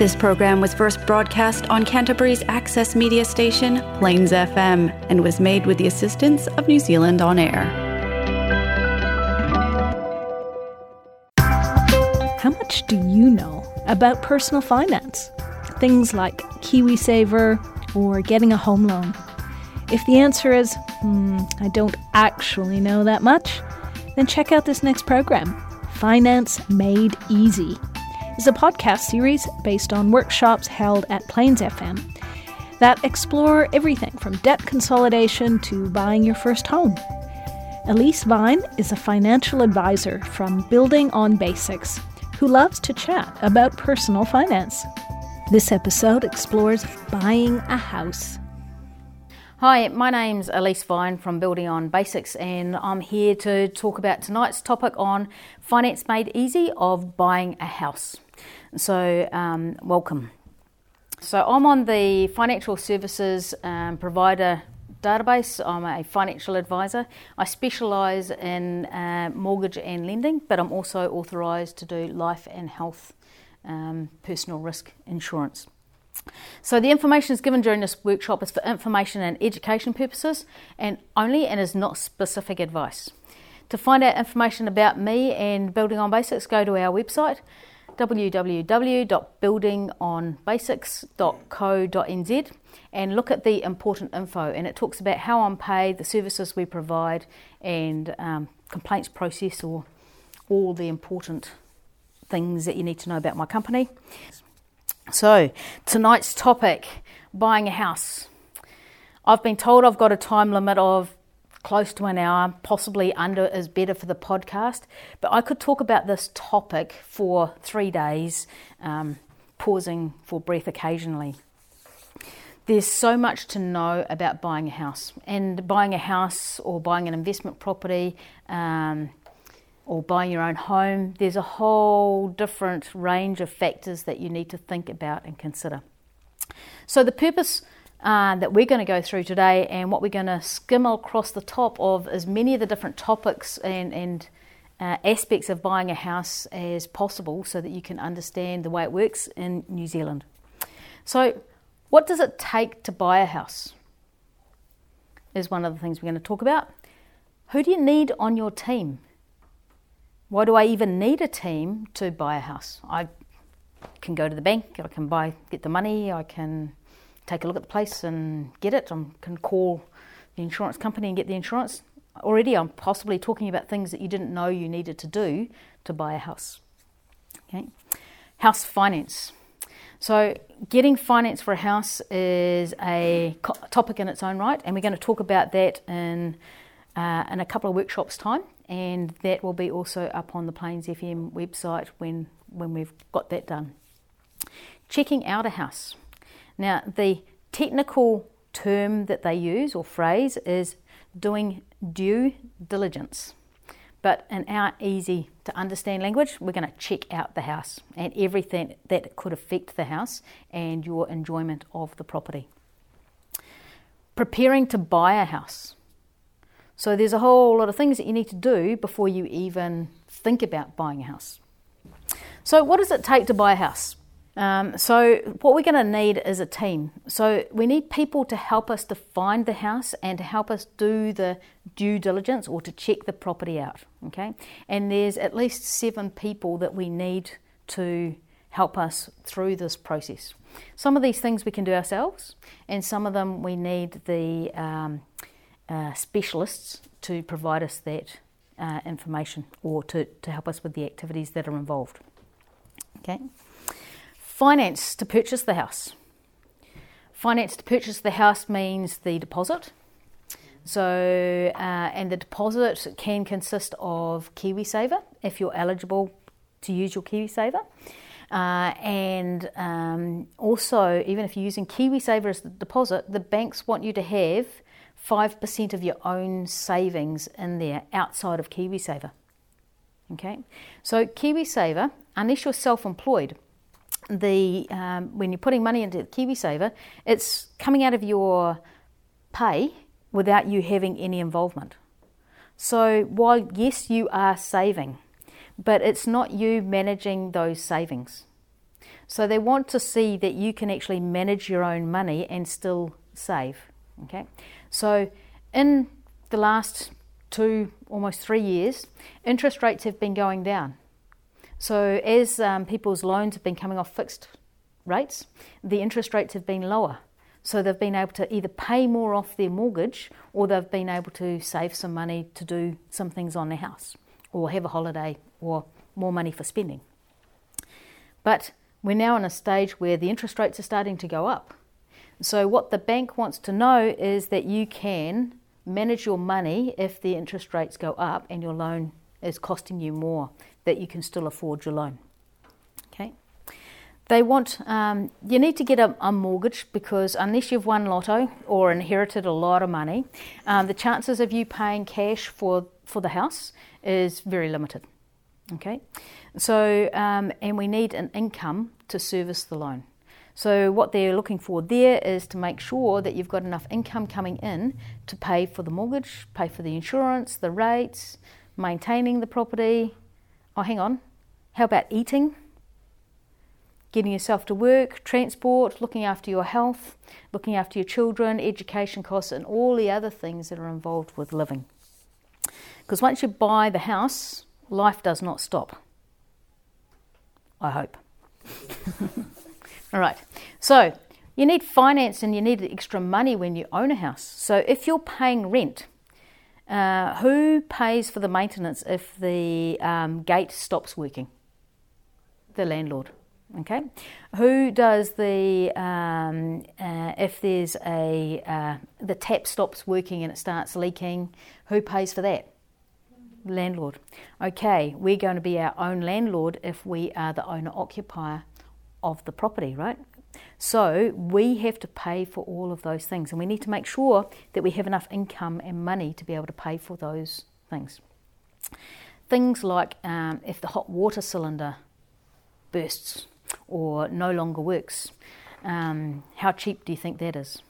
This program was first broadcast on Canterbury's access media station, Plains FM, and was made with the assistance of New Zealand On Air. How much do you know about personal finance? Things like KiwiSaver or getting a home loan. If the answer is, hmm, I don't actually know that much, then check out this next program Finance Made Easy. It's a podcast series based on workshops held at Plains FM that explore everything from debt consolidation to buying your first home. Elise Vine is a financial advisor from Building on Basics who loves to chat about personal finance. This episode explores buying a house. Hi, my name's Elise Vine from Building on Basics, and I'm here to talk about tonight's topic on finance made easy of buying a house. So, um, welcome. So, I'm on the financial services um, provider database. I'm a financial advisor. I specialise in uh, mortgage and lending, but I'm also authorised to do life and health um, personal risk insurance. So the information is given during this workshop is for information and education purposes and only and is not specific advice. To find out information about me and Building on Basics, go to our website www.buildingonbasics.co.nz and look at the important info. And it talks about how I'm paid, the services we provide, and um, complaints process or all the important things that you need to know about my company. So, tonight's topic buying a house. I've been told I've got a time limit of close to an hour, possibly under is better for the podcast, but I could talk about this topic for three days, um, pausing for breath occasionally. There's so much to know about buying a house, and buying a house or buying an investment property. Um, or buying your own home, there's a whole different range of factors that you need to think about and consider. So, the purpose uh, that we're going to go through today and what we're going to skim across the top of is many of the different topics and, and uh, aspects of buying a house as possible so that you can understand the way it works in New Zealand. So, what does it take to buy a house? Is one of the things we're going to talk about. Who do you need on your team? Why do I even need a team to buy a house? I can go to the bank, I can buy, get the money, I can take a look at the place and get it. I can call the insurance company and get the insurance. Already, I'm possibly talking about things that you didn't know you needed to do to buy a house. Okay, house finance. So, getting finance for a house is a topic in its own right, and we're going to talk about that in uh, in a couple of workshops' time and that will be also up on the Plains FM website when, when we've got that done. Checking out a house. Now, the technical term that they use or phrase is doing due diligence. But in our easy to understand language, we're going to check out the house and everything that could affect the house and your enjoyment of the property. Preparing to buy a house. So there's a whole lot of things that you need to do before you even think about buying a house. So, what does it take to buy a house? Um, so, what we're going to need is a team. So, we need people to help us to find the house and to help us do the due diligence or to check the property out. Okay, and there's at least seven people that we need to help us through this process. Some of these things we can do ourselves, and some of them we need the um, uh, specialists to provide us that uh, information or to, to help us with the activities that are involved. Okay. Finance to purchase the house. Finance to purchase the house means the deposit. So, uh, and the deposit can consist of KiwiSaver if you're eligible to use your KiwiSaver. Uh, and um, also, even if you're using KiwiSaver as the deposit, the banks want you to have 5% of your own savings in there outside of KiwiSaver. Okay, so KiwiSaver, unless you're self employed, the um, when you're putting money into the KiwiSaver, it's coming out of your pay without you having any involvement. So while yes, you are saving, but it's not you managing those savings. So they want to see that you can actually manage your own money and still save. Okay, so in the last two, almost three years, interest rates have been going down. So as um, people's loans have been coming off fixed rates, the interest rates have been lower. So they've been able to either pay more off their mortgage or they've been able to save some money to do some things on their house or have a holiday or more money for spending. But we're now in a stage where the interest rates are starting to go up. So, what the bank wants to know is that you can manage your money if the interest rates go up and your loan is costing you more, that you can still afford your loan. Okay? They want, um, you need to get a, a, mortgage because unless you've won lotto or inherited a lot of money, um, the chances of you paying cash for, for the house is very limited. Okay? So, um, and we need an income to service the loan. So, what they're looking for there is to make sure that you've got enough income coming in to pay for the mortgage, pay for the insurance, the rates, maintaining the property. Oh, hang on. How about eating? getting yourself to work, transport, looking after your health, looking after your children, education costs, and all the other things that are involved with living. Because once you buy the house, life does not stop. I hope. all right. So, you need finance and you need extra money when you own a house. So, if you're paying rent, uh, who pays for the maintenance if the um, gate stops working? The landlord. Okay, who does the um, uh, if there's a uh, the tap stops working and it starts leaking? Who pays for that? Landlord. Okay, we're going to be our own landlord if we are the owner occupier of the property, right? So we have to pay for all of those things, and we need to make sure that we have enough income and money to be able to pay for those things. Things like um, if the hot water cylinder bursts or no longer works. Um, how cheap do you think that is?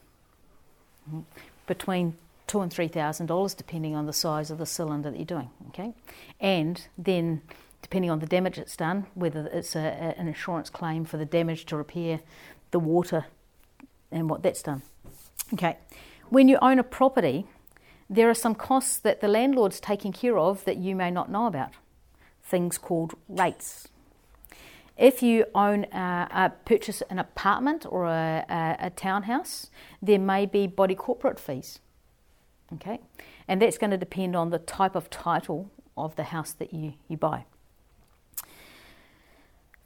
Between two and three thousand dollars, depending on the size of the cylinder that you're doing. Okay, and then depending on the damage it's done, whether it's a, an insurance claim for the damage to repair the water and what that's done. Okay, when you own a property, there are some costs that the landlord's taking care of that you may not know about. Things called rates. If you own a, a purchase an apartment or a, a, a townhouse, there may be body corporate fees. Okay, and that's going to depend on the type of title of the house that you, you buy.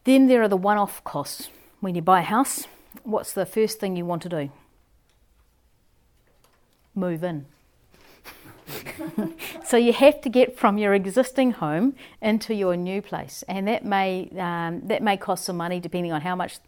Then there are the one off costs. When you buy a house, what's the first thing you want to do? Move in. so you have to get from your existing home into your new place, and that may um, that may cost some money depending on how much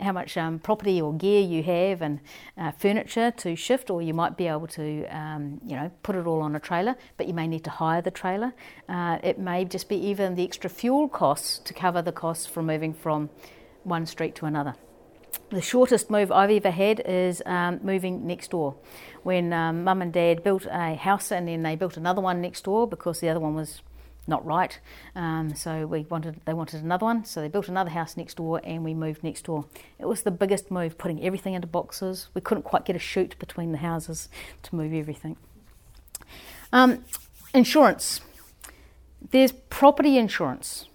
how much um, property or gear you have and uh, furniture to shift, or you might be able to um, you know put it all on a trailer, but you may need to hire the trailer. Uh, it may just be even the extra fuel costs to cover the costs for moving from one street to another. The shortest move I've ever had is um, moving next door. When um, mum and dad built a house and then they built another one next door because the other one was not right. Um, so we wanted they wanted another one, so they built another house next door and we moved next door. It was the biggest move, putting everything into boxes. We couldn't quite get a chute between the houses to move everything. Um, insurance. There's property insurance.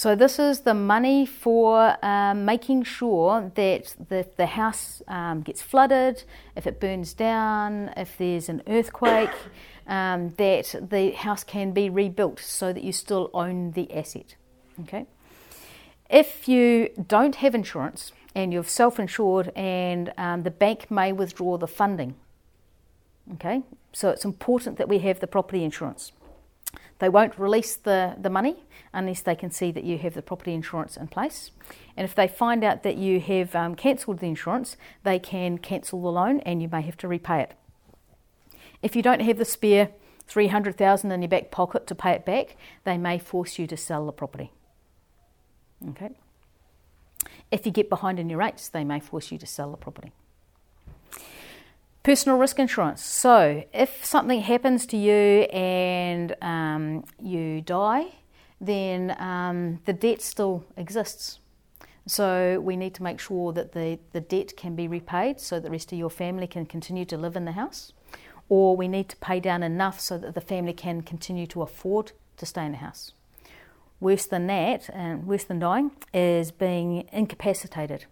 So this is the money for um, making sure that the, the house um, gets flooded, if it burns down, if there's an earthquake, um, that the house can be rebuilt so that you still own the asset. Okay. If you don't have insurance and you're self-insured, and um, the bank may withdraw the funding. Okay, so it's important that we have the property insurance. They won't release the, the money unless they can see that you have the property insurance in place. And if they find out that you have um, cancelled the insurance, they can cancel the loan and you may have to repay it. If you don't have the spare 300,000 in your back pocket to pay it back, they may force you to sell the property. Okay? If you get behind in your rates, they may force you to sell the property. Personal risk insurance. So, if something happens to you and um, you die, then um, the debt still exists. So we need to make sure that the, the debt can be repaid so the rest of your family can continue to live in the house. Or we need to pay down enough so that the family can continue to afford to stay in the house. Worse than that, and worse than dying, is being incapacitated.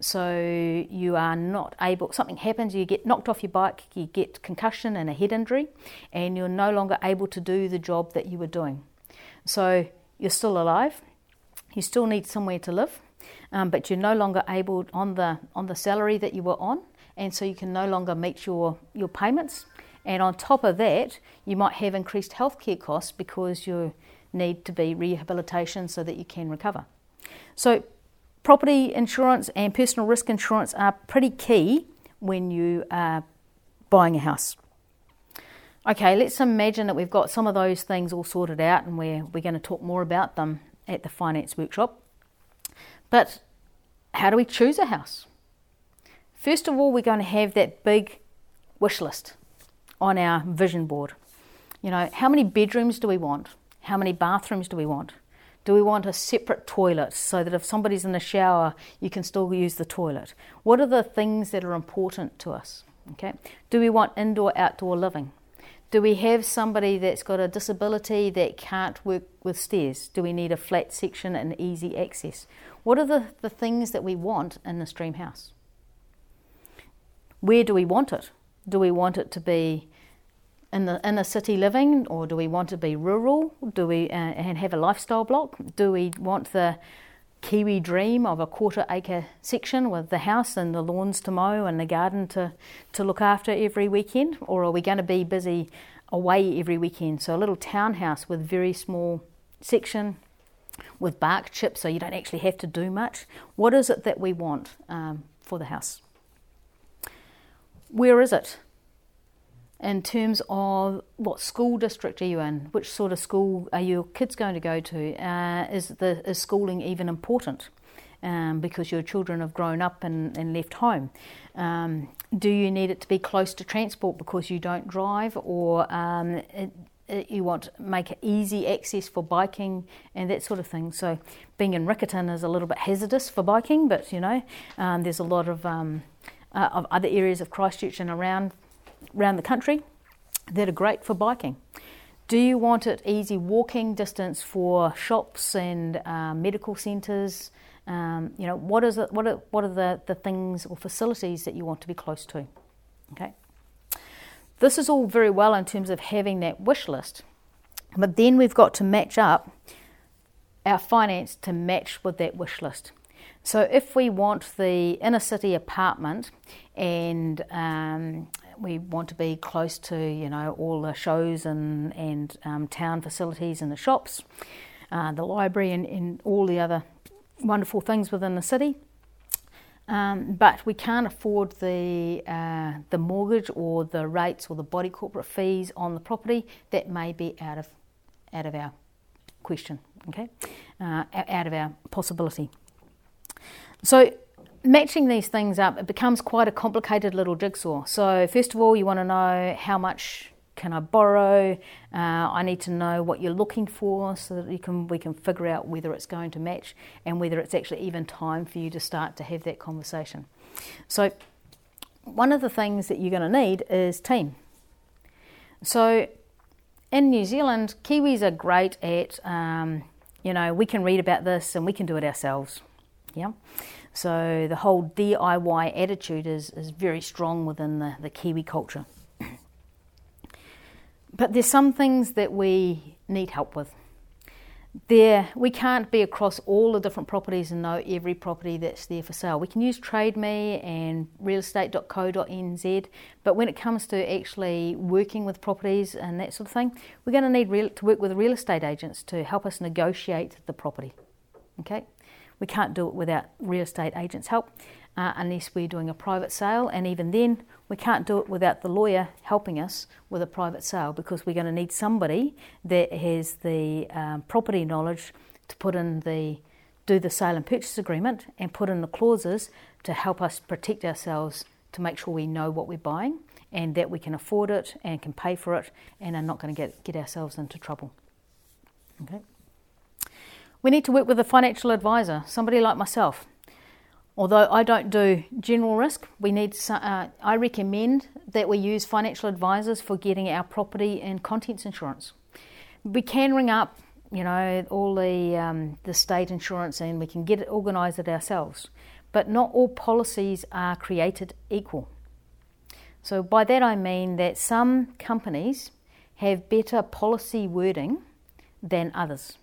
So you are not able, something happens, you get knocked off your bike, you get concussion and a head injury, and you're no longer able to do the job that you were doing. So you're still alive, you still need somewhere to live, um, but you're no longer able on the on the salary that you were on, and so you can no longer meet your your payments. And on top of that, you might have increased healthcare costs because you need to be rehabilitation so that you can recover. So property insurance and personal risk insurance are pretty key when you are buying a house. Okay, let's imagine that we've got some of those things all sorted out and we're, we're going to talk more about them at the finance workshop. But how do we choose a house? First of all, we're going to have that big wish list on our vision board. You know, how many bedrooms do we want? How many bathrooms do we want? Do we want a separate toilet so that if somebody's in the shower, you can still use the toilet? What are the things that are important to us? Okay. Do we want indoor outdoor living? Do we have somebody that's got a disability that can't work with stairs? Do we need a flat section and easy access? What are the, the things that we want in this dream house? Where do we want it? Do we want it to be in the inner city living, or do we want to be rural? Do we uh, and have a lifestyle block? Do we want the Kiwi dream of a quarter acre section with the house and the lawns to mow and the garden to, to look after every weekend? Or are we going to be busy away every weekend? So, a little townhouse with very small section with bark chips so you don't actually have to do much. What is it that we want um, for the house? Where is it? In terms of what school district are you in? Which sort of school are your kids going to go to? Uh, is the is schooling even important? Um, because your children have grown up and, and left home. Um, do you need it to be close to transport because you don't drive, or um, it, it, you want to make easy access for biking and that sort of thing? So, being in Riccarton is a little bit hazardous for biking, but you know, um, there's a lot of um, uh, of other areas of Christchurch and around around the country that are great for biking. Do you want it easy walking distance for shops and uh, medical centres? Um, you know, what is it? What are, what are the, the things or facilities that you want to be close to? Okay. This is all very well in terms of having that wish list, but then we've got to match up our finance to match with that wish list. So if we want the inner city apartment and um, we want to be close to you know all the shows and and um, town facilities and the shops, uh, the library and, and, all the other wonderful things within the city. Um, but we can't afford the uh, the mortgage or the rates or the body corporate fees on the property. That may be out of out of our question. Okay, uh, out of our possibility. So matching these things up, it becomes quite a complicated little jigsaw. So, first of all, you want to know how much can I borrow? Uh, I need to know what you're looking for so that you can we can figure out whether it's going to match and whether it's actually even time for you to start to have that conversation. So, one of the things that you're going to need is team. So, in New Zealand, Kiwis are great at, um, you know, we can read about this and we can do it ourselves. Yeah. So the whole DIY attitude is, is very strong within the, the Kiwi culture. but there's some things that we need help with. There, we can't be across all the different properties and know every property that's there for sale. We can use TradeMe and realestate.co.nz, but when it comes to actually working with properties and that sort of thing, we're going to need real, to work with real estate agents to help us negotiate the property. Okay, we can't do it without real estate agents' help uh, unless we're doing a private sale, and even then, we can't do it without the lawyer helping us with a private sale because we're going to need somebody that has the um, property knowledge to put in the do the sale and purchase agreement and put in the clauses to help us protect ourselves to make sure we know what we're buying and that we can afford it and can pay for it and are not going to get, get ourselves into trouble. Okay. We need to work with a financial advisor, somebody like myself. Although I don't do general risk, we need. Uh, I recommend that we use financial advisors for getting our property and contents insurance. We can ring up, you know, all the um, the state insurance, and we can get it organised it ourselves. But not all policies are created equal. So by that I mean that some companies have better policy wording than others.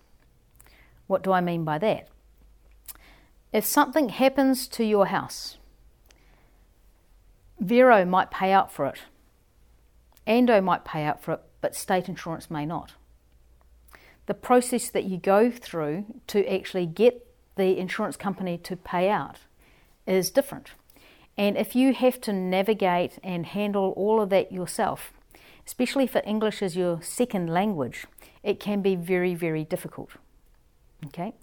What do I mean by that? If something happens to your house, Vero might pay out for it, Ando might pay out for it, but state insurance may not. The process that you go through to actually get the insurance company to pay out is different. And if you have to navigate and handle all of that yourself, especially if English is your second language, it can be very, very difficult. Okay?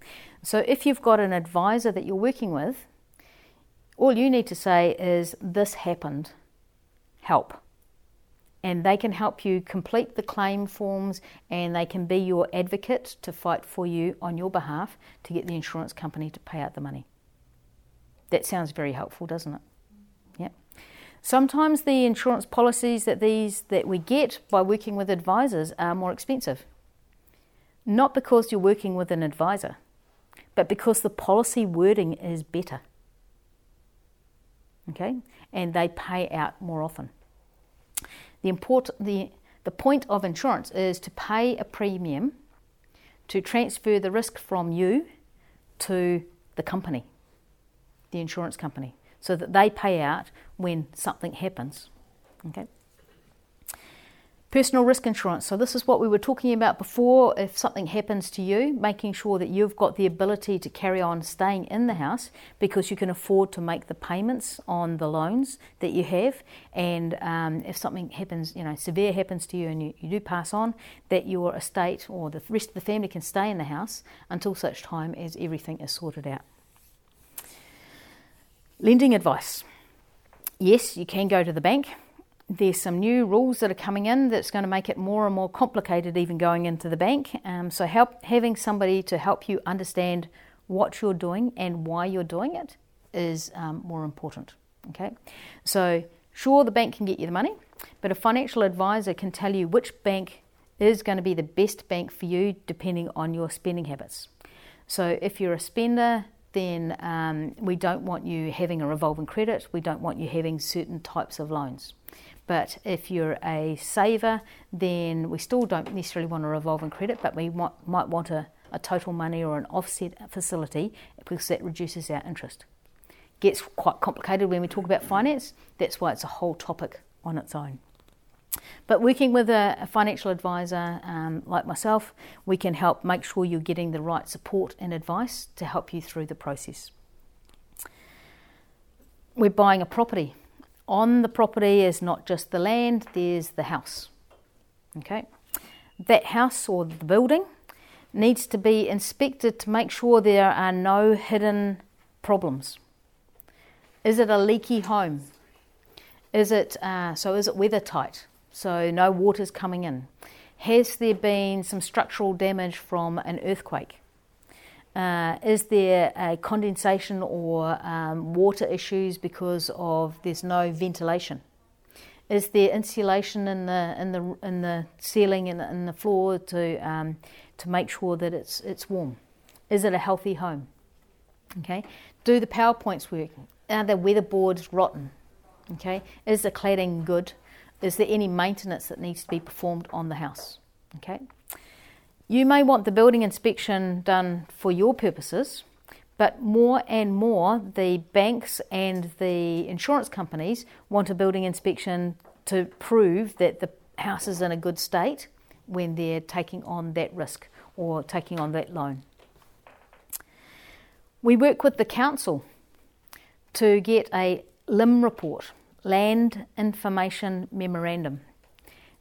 So if you've got an advisor that you're working with, all you need to say is, This happened, help. And they can help you complete the claim forms and they can be your advocate to fight for you on your behalf to get the insurance company to pay out the money. That sounds very helpful, doesn't it? Yeah. Sometimes the insurance policies that these that we get by working with advisors are more expensive. Not because you're working with an advisor, but because the policy wording is better. Okay? And they pay out more often. The, import, the, the point of insurance is to pay a premium to transfer the risk from you to the company, the insurance company, so that they pay out when something happens. Okay? Personal risk insurance. So, this is what we were talking about before. If something happens to you, making sure that you've got the ability to carry on staying in the house because you can afford to make the payments on the loans that you have. And um, if something happens, you know, severe happens to you and you, you do pass on, that your estate or the rest of the family can stay in the house until such time as everything is sorted out. Lending advice. Yes, you can go to the bank there's some new rules that are coming in that's going to make it more and more complicated even going into the bank. Um, so help having somebody to help you understand what you're doing and why you're doing it is um, more important. Okay, so sure the bank can get you the money, but a financial advisor can tell you which bank is going to be the best bank for you depending on your spending habits. So if you're a spender, then um, we don't want you having a revolving credit. We don't want you having certain types of loans. But if you're a saver, then we still don't necessarily want a revolving credit, but we might, might want a, a total money or an offset facility because that reduces our interest. Gets quite complicated when we talk about finance, that's why it's a whole topic on its own. But working with a, a financial advisor um, like myself, we can help make sure you're getting the right support and advice to help you through the process. We're buying a property on the property is not just the land, there's the house. Okay? That house or the building needs to be inspected to make sure there are no hidden problems. Is it a leaky home? Is it uh, so? Is it weather tight? So no water's coming in. Has there been some structural damage from an earthquake? Uh, is there a condensation or um, water issues because of there's no ventilation? Is there insulation in the in the in the ceiling and in the floor to um, to make sure that it's it's warm? Is it a healthy home? Okay. Do the power points work? Are the weatherboards rotten? Okay. Is the cladding good? Is there any maintenance that needs to be performed on the house? Okay. You may want the building inspection done for your purposes, but more and more the banks and the insurance companies want a building inspection to prove that the house is in a good state when they're taking on that risk or taking on that loan. We work with the council to get a LIM report, Land Information Memorandum.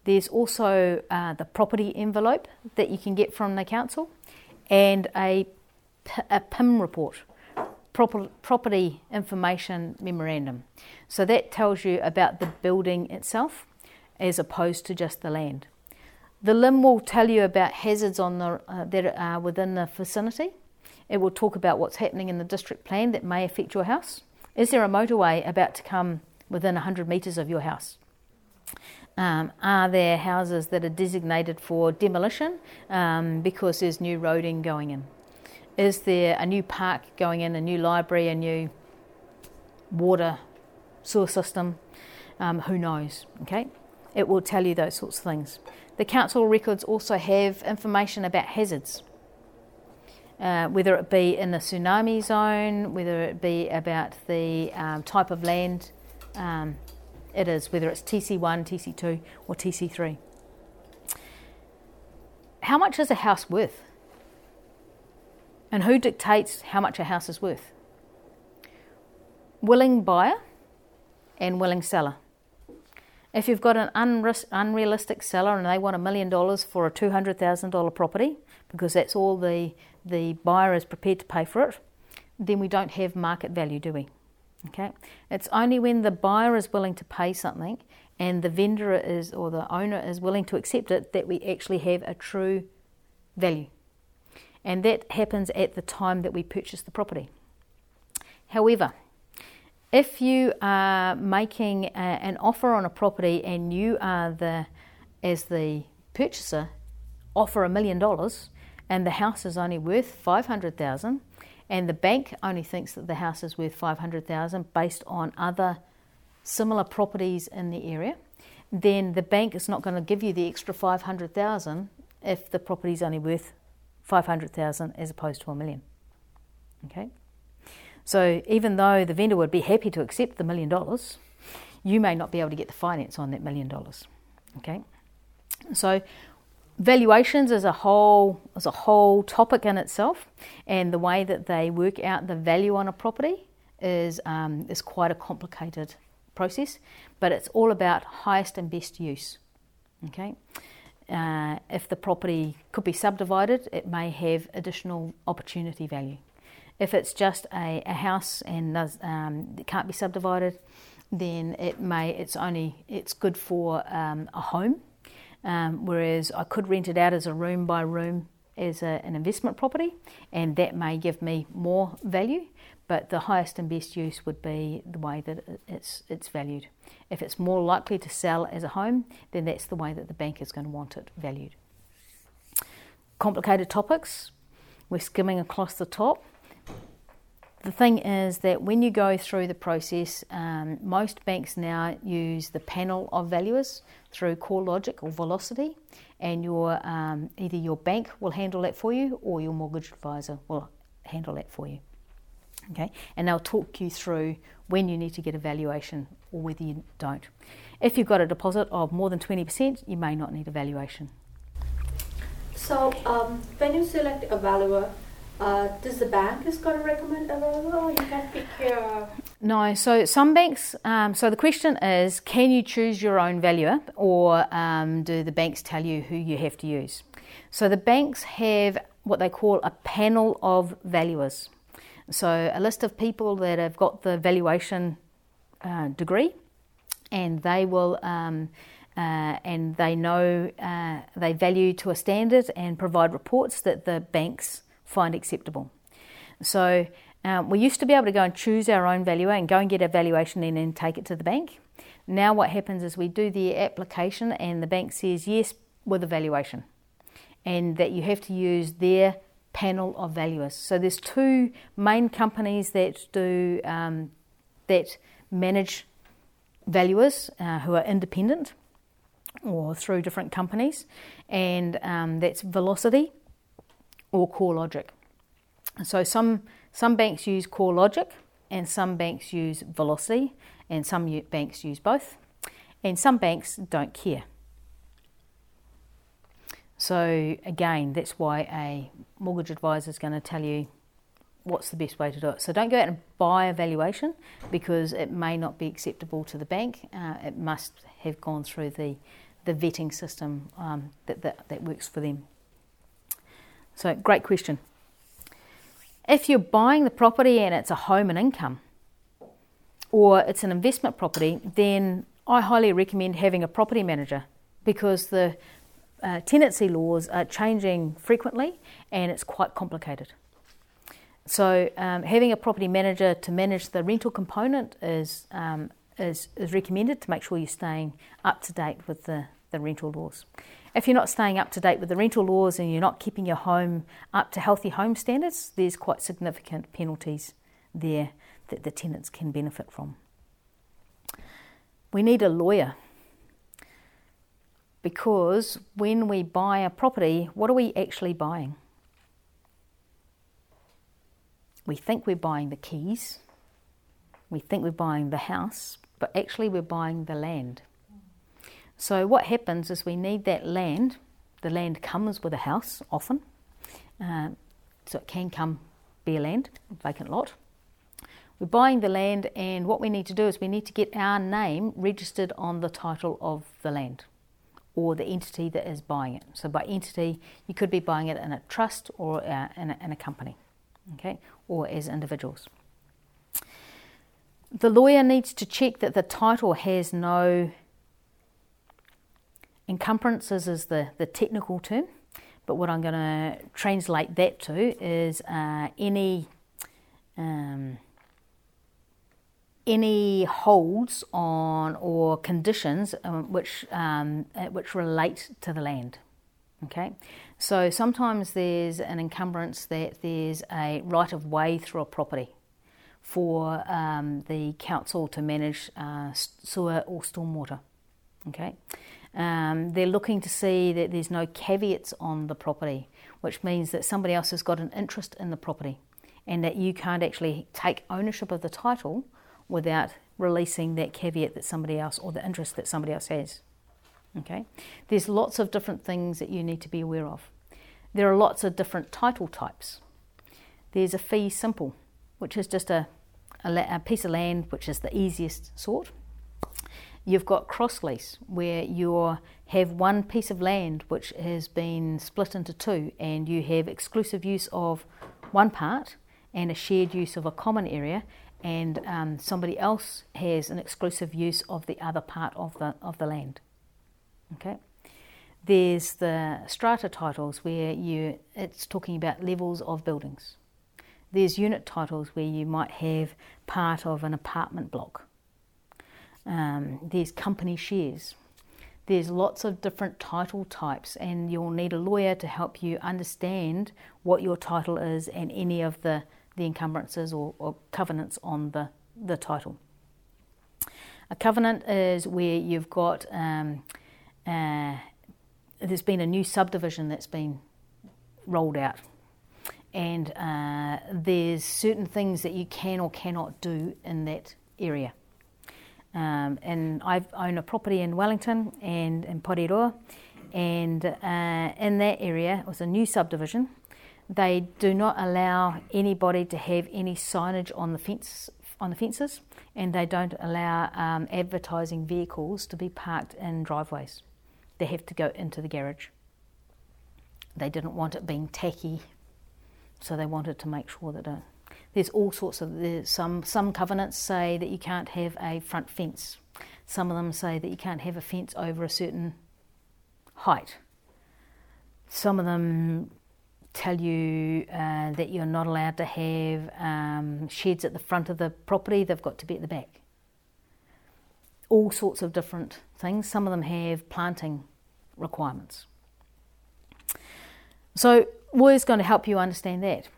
There's also uh, the property envelope that you can get from the council and a, a PIM report, property information memorandum. So that tells you about the building itself as opposed to just the land. The LIM will tell you about hazards on the, uh, that are within the vicinity It will talk about what's happening in the district plan that may affect your house. Is there a motorway about to come within 100 metres of your house? Um, are there houses that are designated for demolition um, because there's new roading going in? Is there a new park going in, a new library, a new water sewer system? Um, who knows? Okay, it will tell you those sorts of things. The council records also have information about hazards, uh, whether it be in the tsunami zone, whether it be about the um, type of land um, it is, whether it's TC1, TC2, or TC3. How much is a house worth? And who dictates how much a house is worth? Willing buyer and willing seller. If you've got an unrealistic seller and they want a million dollars for a $200,000 property, because that's all the, the buyer is prepared to pay for it, then we don't have market value, do we? Okay, it's only when the buyer is willing to pay something and the vendor is or the owner is willing to accept it that we actually have a true value. And that happens at the time that we purchase the property. However, if you are making a, an offer on a property and you are the, as the purchaser, offer a million dollars and the house is only worth 500,000 and the bank only thinks that the house is worth 500,000 based on other similar properties in the area, then the bank is not going to give you the extra 500,000 if the property is only worth 500,000 as opposed to a million. Okay? So even though the vendor would be happy to accept the million dollars, you may not be able to get the finance on that million dollars. Okay? So valuations is a whole is a whole topic in itself, and the way that they work out the value on a property is um, is quite a complicated process. But it's all about highest and best use. Okay, uh, if the property could be subdivided, it may have additional opportunity value. If it's just a, a house and does, um, it can't be subdivided, then it may it's only it's good for um, a home. Um, whereas I could rent it out as a room by room as a, an investment property, and that may give me more value. But the highest and best use would be the way that it's it's valued. If it's more likely to sell as a home, then that's the way that the bank is going to want it valued. Complicated topics. We're skimming across the top the thing is that when you go through the process, um, most banks now use the panel of valuers through CoreLogic or Valocity, and your um, either your bank will handle that for you or your mortgage advisor will handle that for you. Okay, and they'll talk you through when you need to get a valuation or whether you don't. If you've got a deposit of more than 20%, you may not need a valuation. So, um, when you select a valuer, uh, does the bank has got to recommend a valuer or you can pick your... No, so some banks, um, so the question is can you choose your own valuer or um, do the banks tell you who you have to use? So the banks have what they call a panel of valuers. So a list of people that have got the valuation uh, degree and they will. Um, uh, and they know uh, they value to a standard and provide reports that the banks find acceptable. So um, we used to be able to go and choose our own valuer and go and get a valuation in and take it to the bank. Now what happens is we do the application and the bank says yes with a valuation, and that you have to use their panel of valuers. So there's two main companies that do um, that manage valuers uh, who are independent or through different companies, and um, that's Valocity or CoreLogic. So some some banks use CoreLogic and some banks use Valocity and some banks use both and some banks don't care. So again, that's why a mortgage advisor is going to tell you what's the best way to do it. So don't go out and buy a valuation because it may not be acceptable to the bank. Uh, it must have gone through the the vetting system um, that, that that works for them. So, great question. If you're buying the property and it's a home and income, or it's an investment property, then I highly recommend having a property manager because the uh, tenancy laws are changing frequently and it's quite complicated. So, um, having a property manager to manage the rental component is, um, is, is recommended to make sure you're staying up to date with the, the rental laws. If you're not staying up to date with the rental laws and you're not keeping your home up to healthy home standards, there's quite significant penalties there that the tenants can benefit from. We need a lawyer because when we buy a property, what are we actually buying? We think we're buying the keys, we think we're buying the house, but actually we're buying the land. So, what happens is we need that land. The land comes with a house often, uh, so it can come bare land, vacant lot. We're buying the land, and what we need to do is we need to get our name registered on the title of the land or the entity that is buying it. So, by entity, you could be buying it in a trust or uh, in, a, in a company, okay, or as individuals. The lawyer needs to check that the title has no encumbrances, is the, the technical term, but what I'm going to translate that to is uh, any. Um, any holds on or conditions um, which um, uh, which relate to the land. Okay, so sometimes there's an encumbrance that there's a right of way through a property for um, the council to manage uh, sewer or stormwater. Okay, um, they're looking to see that there's no caveats on the property, which means that somebody else has got an interest in the property, and that you can't actually take ownership of the title without releasing that caveat that somebody else or the interest that somebody else has. Okay? There's lots of different things that you need to be aware of. There are lots of different title types. There's a fee simple, which is just a, a, a piece of land which is the easiest sort. You've got cross lease, where you have one piece of land which has been split into two, and you have exclusive use of one part and a shared use of a common area, and um, somebody else has an exclusive use of the other part of the of the land. Okay. There's the strata titles where you it's talking about levels of buildings. There's unit titles where you might have part of an apartment block. Um, there's company shares. There's lots of different title types, and you'll need a lawyer to help you understand what your title is and any of the the encumbrances or, or covenants on the, the title. A covenant is where you've got, um, uh, there's been a new subdivision that's been rolled out, and uh, there's certain things that you can or cannot do in that area. Um, and I own a property in Wellington and in Porirua, and uh, in that area it was a new subdivision, they do not allow anybody to have any signage on the fence on the fences, and they don't allow um, advertising vehicles to be parked in driveways. They have to go into the garage. They didn't want it being tacky, so they wanted to make sure that it, there's all sorts of there's some some covenants say that you can't have a front fence. Some of them say that you can't have a fence over a certain height. Some of them tell you uh, that you're not allowed to have um, sheds at the front of the property, they've got to be at the back. All sorts of different things. Some of them have planting requirements. So, is going to help you understand that.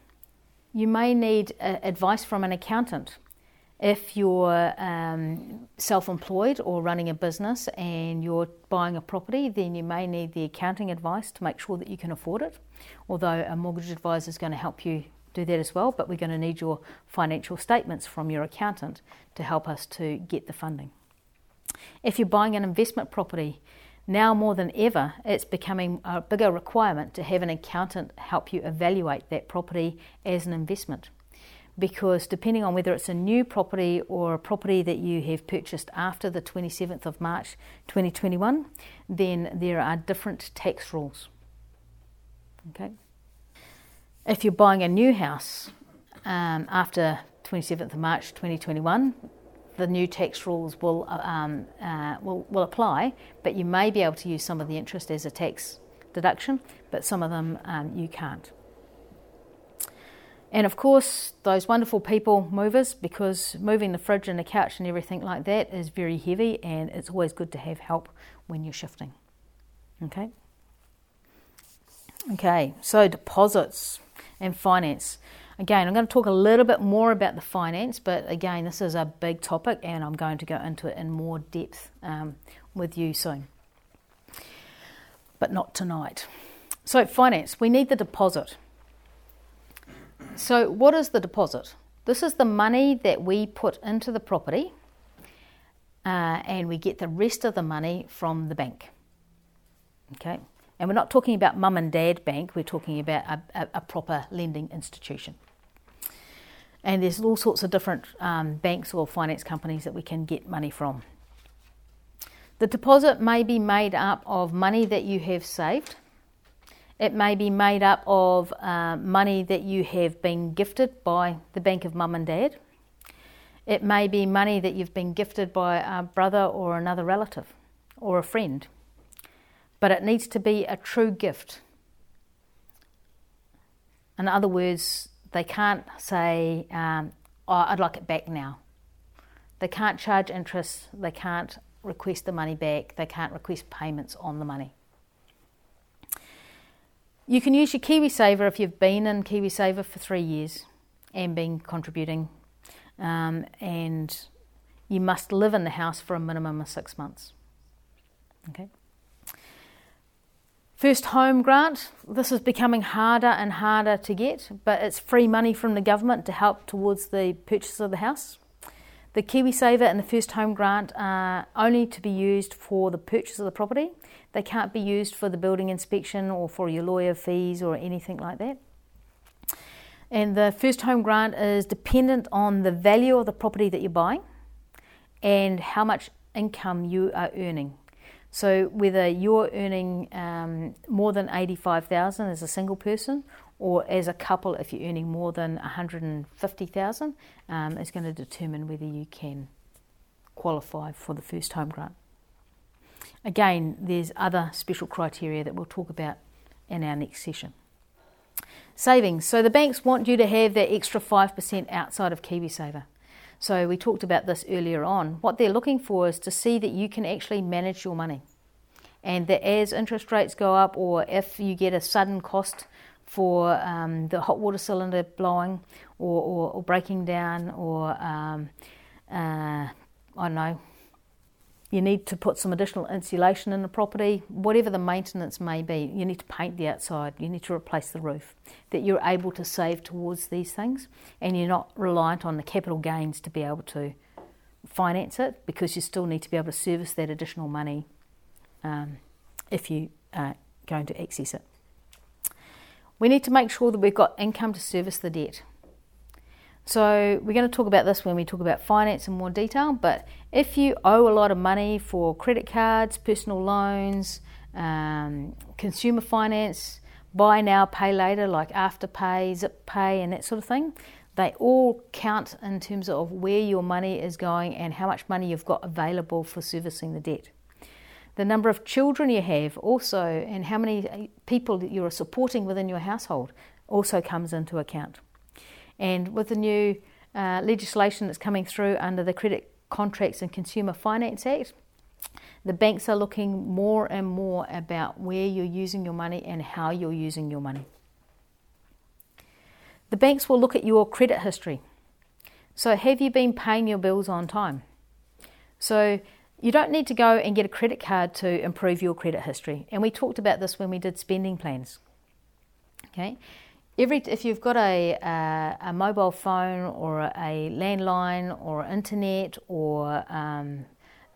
You may need uh, advice from an accountant if you're um, self employed or running a business and you're buying a property, then you may need the accounting advice to make sure that you can afford it. Although a mortgage advisor is going to help you do that as well, but we're going to need your financial statements from your accountant to help us to get the funding. If you're buying an investment property, now more than ever, it's becoming a bigger requirement to have an accountant help you evaluate that property as an investment because depending on whether it's a new property or a property that you have purchased after the 27th of March 2021, then there are different tax rules. Okay. If you're buying a new house um, after 27th of March 2021, the new tax rules will, uh, um, uh, will, will apply, but you may be able to use some of the interest as a tax deduction, but some of them um, you can't. And of course, those wonderful people movers, because moving the fridge and the couch and everything like that is very heavy, and it's always good to have help when you're shifting. Okay? Okay, so deposits and finance. Again, I'm going to talk a little bit more about the finance, but again, this is a big topic and I'm going to go into it in more depth um, with you soon. But not tonight. So, finance, we need the deposit. So, what is the deposit? This is the money that we put into the property uh, and we get the rest of the money from the bank. Okay, and we're not talking about mum and dad bank, we're talking about a, a, a proper lending institution. And there's all sorts of different um, banks or finance companies that we can get money from. The deposit may be made up of money that you have saved. It may be made up of uh, money that you have been gifted by the bank of mum and dad. It may be money that you've been gifted by a brother or another relative or a friend. But it needs to be a true gift. In other words, they can't say, um, oh, I'd like it back now. They can't charge interest, they can't request the money back, they can't request payments on the money. You can use your KiwiSaver if you've been in KiwiSaver for three years and been contributing, um, and you must live in the house for a minimum of six months. Okay. First home grant, this is becoming harder and harder to get, but it's free money from the government to help towards the purchase of the house. The KiwiSaver and the first home grant are only to be used for the purchase of the property. They can't be used for the building inspection or for your lawyer fees or anything like that. And the first home grant is dependent on the value of the property that you're buying and how much income you are earning. So whether you're earning um, more than 85,000 as a single person or as a couple if you're earning more than 150,000 um, is going to determine whether you can qualify for the first home grant. Again, there's other special criteria that we'll talk about in our next session. Savings. So the banks want you to have that extra 5% outside of KiwiSaver. So we talked about this earlier on. What they're looking for is to see that you can actually manage your money. And that as interest rates go up, or if you get a sudden cost for um, the hot water cylinder blowing or, or, or breaking down, or um, uh, I don't know, you need to put some additional insulation in the property, whatever the maintenance may be. You need to paint the outside, you need to replace the roof. That you're able to save towards these things and you're not reliant on the capital gains to be able to finance it because you still need to be able to service that additional money um, if you are going to access it. We need to make sure that we've got income to service the debt. So, we're going to talk about this when we talk about finance in more detail. But if you owe a lot of money for credit cards, personal loans, um, consumer finance, buy now, pay later, like Afterpay, Zip Pay, and that sort of thing, they all count in terms of where your money is going and how much money you've got available for servicing the debt. The number of children you have also, and how many people that you are supporting within your household, also comes into account. And with the new uh, legislation that's coming through under the Credit Contracts and Consumer Finance Act, the banks are looking more and more about where you're using your money and how you're using your money. The banks will look at your credit history. So, have you been paying your bills on time? So, you don't need to go and get a credit card to improve your credit history. And we talked about this when we did spending plans. Okay, every if you've got a, a, a mobile phone or a landline or internet or um,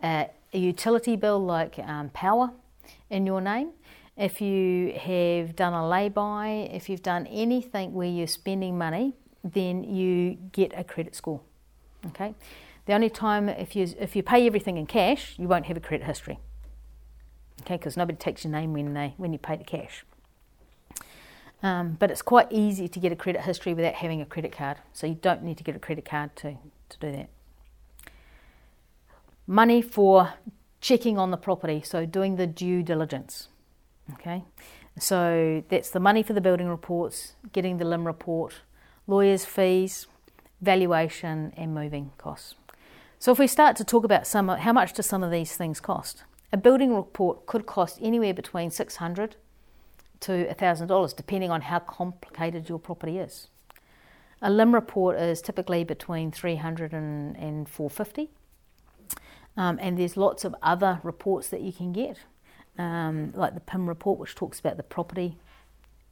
a, a, utility bill like um, power in your name, if you have done a lay-by, if you've done anything where you're spending money, then you get a credit score. Okay. The only time if you if you pay everything in cash, you won't have a credit history. Okay, because nobody takes your name when they when you pay the cash. Um, but it's quite easy to get a credit history without having a credit card, so you don't need to get a credit card to, to do that. Money for checking on the property, so doing the due diligence. Okay, so that's the money for the building reports, getting the LIM report, lawyers' fees, valuation, and moving costs. So, if we start to talk about some, how much do some of these things cost? A building report could cost anywhere between six hundred to thousand dollars, depending on how complicated your property is. A LIM report is typically between 300 and, and 450. Um, and there's lots of other reports that you can get, um, like the PIM report, which talks about the property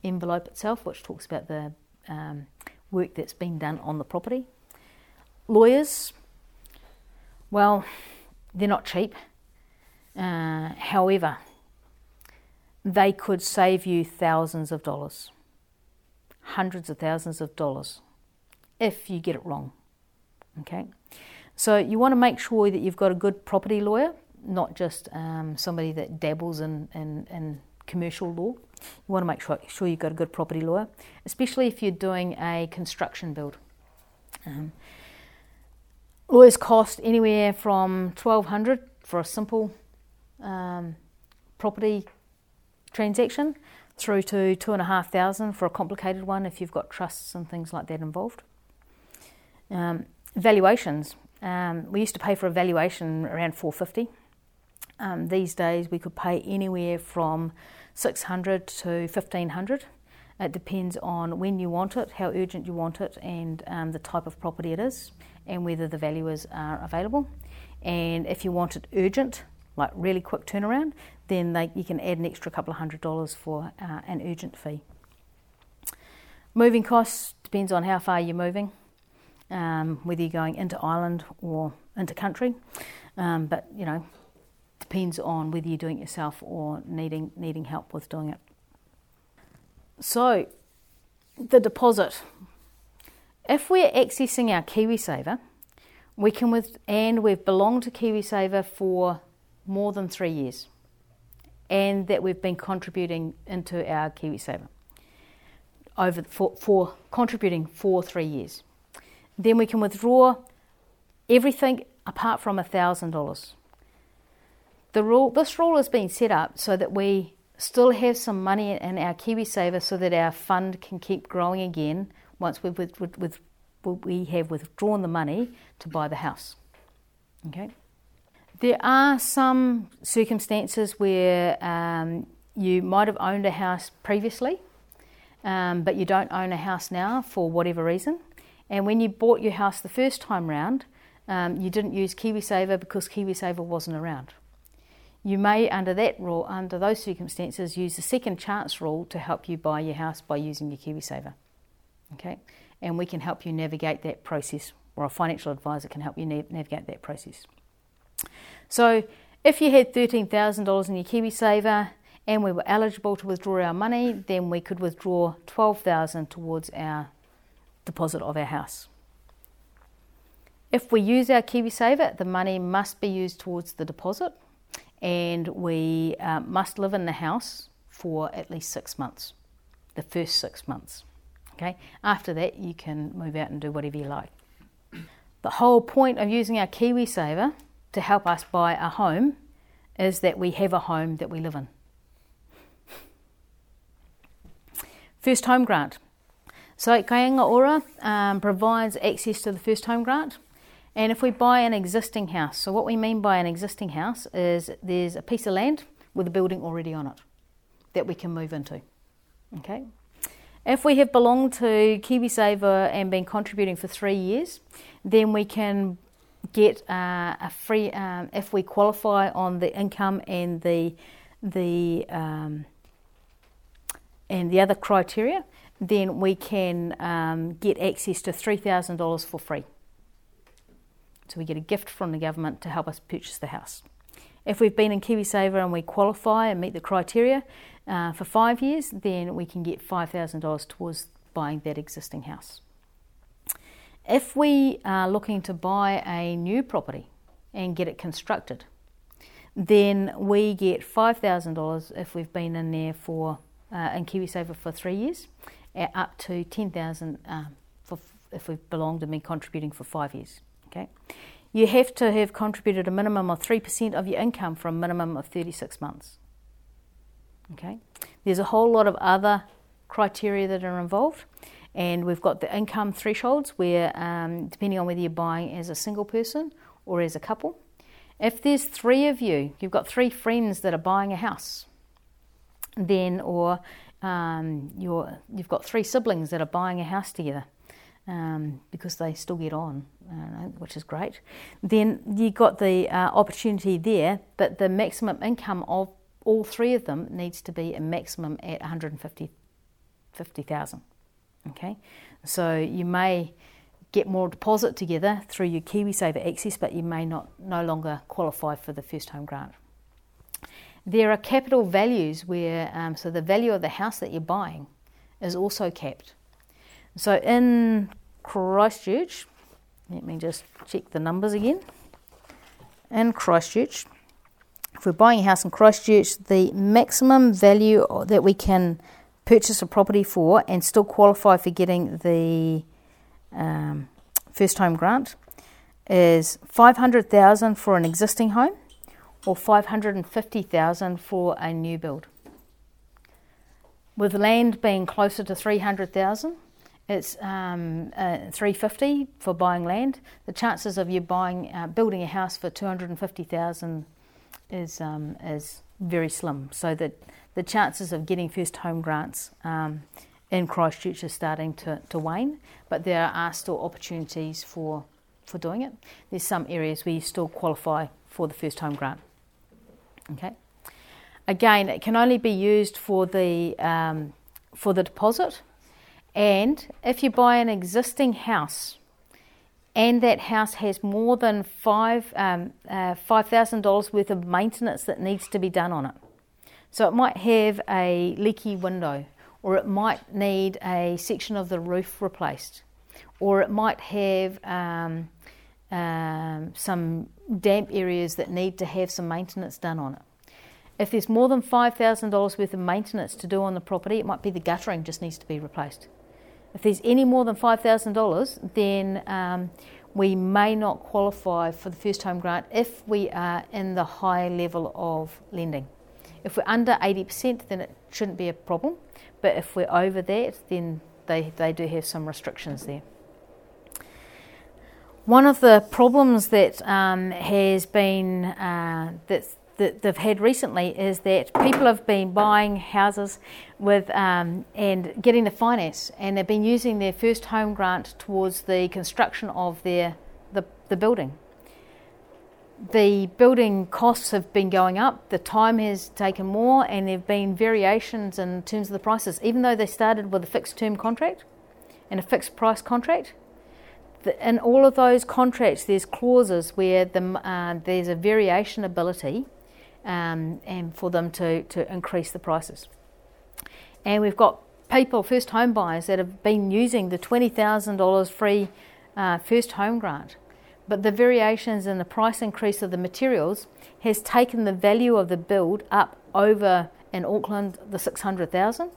envelope itself, which talks about the um, work that's been done on the property. Lawyers, well, they're not cheap. Uh, however, they could save you thousands of dollars, hundreds of thousands of dollars, if you get it wrong. Okay? So you want to make sure that you've got a good property lawyer, not just um, somebody that dabbles in, in, in, commercial law. You want to make sure, sure you've got a good property lawyer, especially if you're doing a construction build. Um, lawyers cost anywhere from 1200 for a simple um, property transaction through to two and a half thousand for a complicated one if you've got trusts and things like that involved. Um, valuations. Um, we used to pay for a valuation around 450. Um, these days we could pay anywhere from 600 to 1500. It depends on when you want it, how urgent you want it, and um, the type of property it is, and whether the valuers are available. And if you want it urgent, like really quick turnaround, then they, you can add an extra couple of hundred dollars for uh, an urgent fee. Moving costs depends on how far you're moving, um, whether you're going into island or into country, um, but you know depends on whether you're doing it yourself or needing needing help with doing it. So, the deposit. If we're accessing our KiwiSaver, we can with and we've belonged to KiwiSaver for more than three years and that we've been contributing into our KiwiSaver over for, for contributing for three years. Then we can withdraw everything apart from $1,000. The rule, this rule has been set up so that we still have some money in our KiwiSaver so that our fund can keep growing again once we've with, with, with, we have withdrawn the money to buy the house. Okay. There are some circumstances where um, you might have owned a house previously, um, but you don't own a house now for whatever reason. And when you bought your house the first time round, um, you didn't use KiwiSaver because KiwiSaver wasn't around. You may, under that rule, under those circumstances, use the second chance rule to help you buy your house by using your KiwiSaver. Okay, and we can help you navigate that process, or a financial advisor can help you navigate that process. So if you had $13,000 in your KiwiSaver and we were eligible to withdraw our money, then we could withdraw 12000 towards our deposit of our house. If we use our KiwiSaver, the money must be used towards the deposit and we uh, must live in the house for at least six months, the first six months. Okay, after that, you can move out and do whatever you like. The whole point of using our KiwiSaver to help us buy a home is that we have a home that we live in. First home grant. So Kāinga Ora um, provides access to the first home grant. And if we buy an existing house, so what we mean by an existing house is there's a piece of land with a building already on it that we can move into. Okay. If we have belonged to KiwiSaver and been contributing for three years, then we can get uh, a free um, if we qualify on the income and the the um, and the other criteria, then we can um, get access to three thousand dollars for free. So we get a gift from the government to help us purchase the house. If we've been in KiwiSaver and we qualify and meet the criteria uh, for five years, then we can get five thousand dollars towards buying that existing house. If we are looking to buy a new property and get it constructed, then we get $5,000 if we've been in there for uh, in KiwiSaver for three years, up to 10000 uh, for if we've belonged and been contributing for five years. Okay, you have to have contributed a minimum of three percent of your income for a minimum of 36 months. Okay, there's a whole lot of other criteria that are involved, And we've got the income thresholds where, um, depending on whether you're buying as a single person or as a couple, if there's three of you, you've got three friends that are buying a house, then, or um, you're, you've got three siblings that are buying a house together um, because they still get on, uh, which is great, then you've got the uh, opportunity there, but the maximum income of all three of them needs to be a maximum at 150,000. Okay, so you may get more deposit together through your KiwiSaver access, but you may not no longer qualify for the first home grant. There are capital values where, um, so the value of the house that you're buying is also capped. So in Christchurch, let me just check the numbers again. In Christchurch, if we're buying a house in Christchurch, the maximum value that we can purchase a property for and still qualify for getting the um, first home grant is 500,000 for an existing home or 550,000 for a new build. With land being closer to 300,000, it's um, uh, 350 for buying land. The chances of you buying uh, building a house for 250,000 is um, is very slim. So that the chances of getting first home grants um, in Christchurch are starting to, to wane, but there are still opportunities for for doing it. There's some areas where you still qualify for the first home grant. Okay. Again, it can only be used for the um, for the deposit, and if you buy an existing house, and that house has more than five um, uh, five thousand dollars worth of maintenance that needs to be done on it. So it might have a leaky window, or it might need a section of the roof replaced, or it might have um, um, some damp areas that need to have some maintenance done on it. If there's more than $5,000 worth of maintenance to do on the property, it might be the guttering just needs to be replaced. If there's any more than $5,000, then um, we may not qualify for the first home grant if we are in the high level of lending. If we're under 80%, then it shouldn't be a problem, but if we're over that, then they, they do have some restrictions there. One of the problems that um, has been uh, that's that they've had recently is that people have been buying houses with um, and getting the finance, and they've been using their first home grant towards the construction of their the, the building. The building costs have been going up, the time has taken more, and there have been variations in terms of the prices. Even though they started with a fixed term contract and a fixed price contract, in all of those contracts, there's clauses where the, uh, there's a variation ability um, and for them to, to increase the prices. And we've got people, first home buyers, that have been using the $20,000 free uh, first home grant. But the variations in the price increase of the materials has taken the value of the build up over in Auckland the 600,000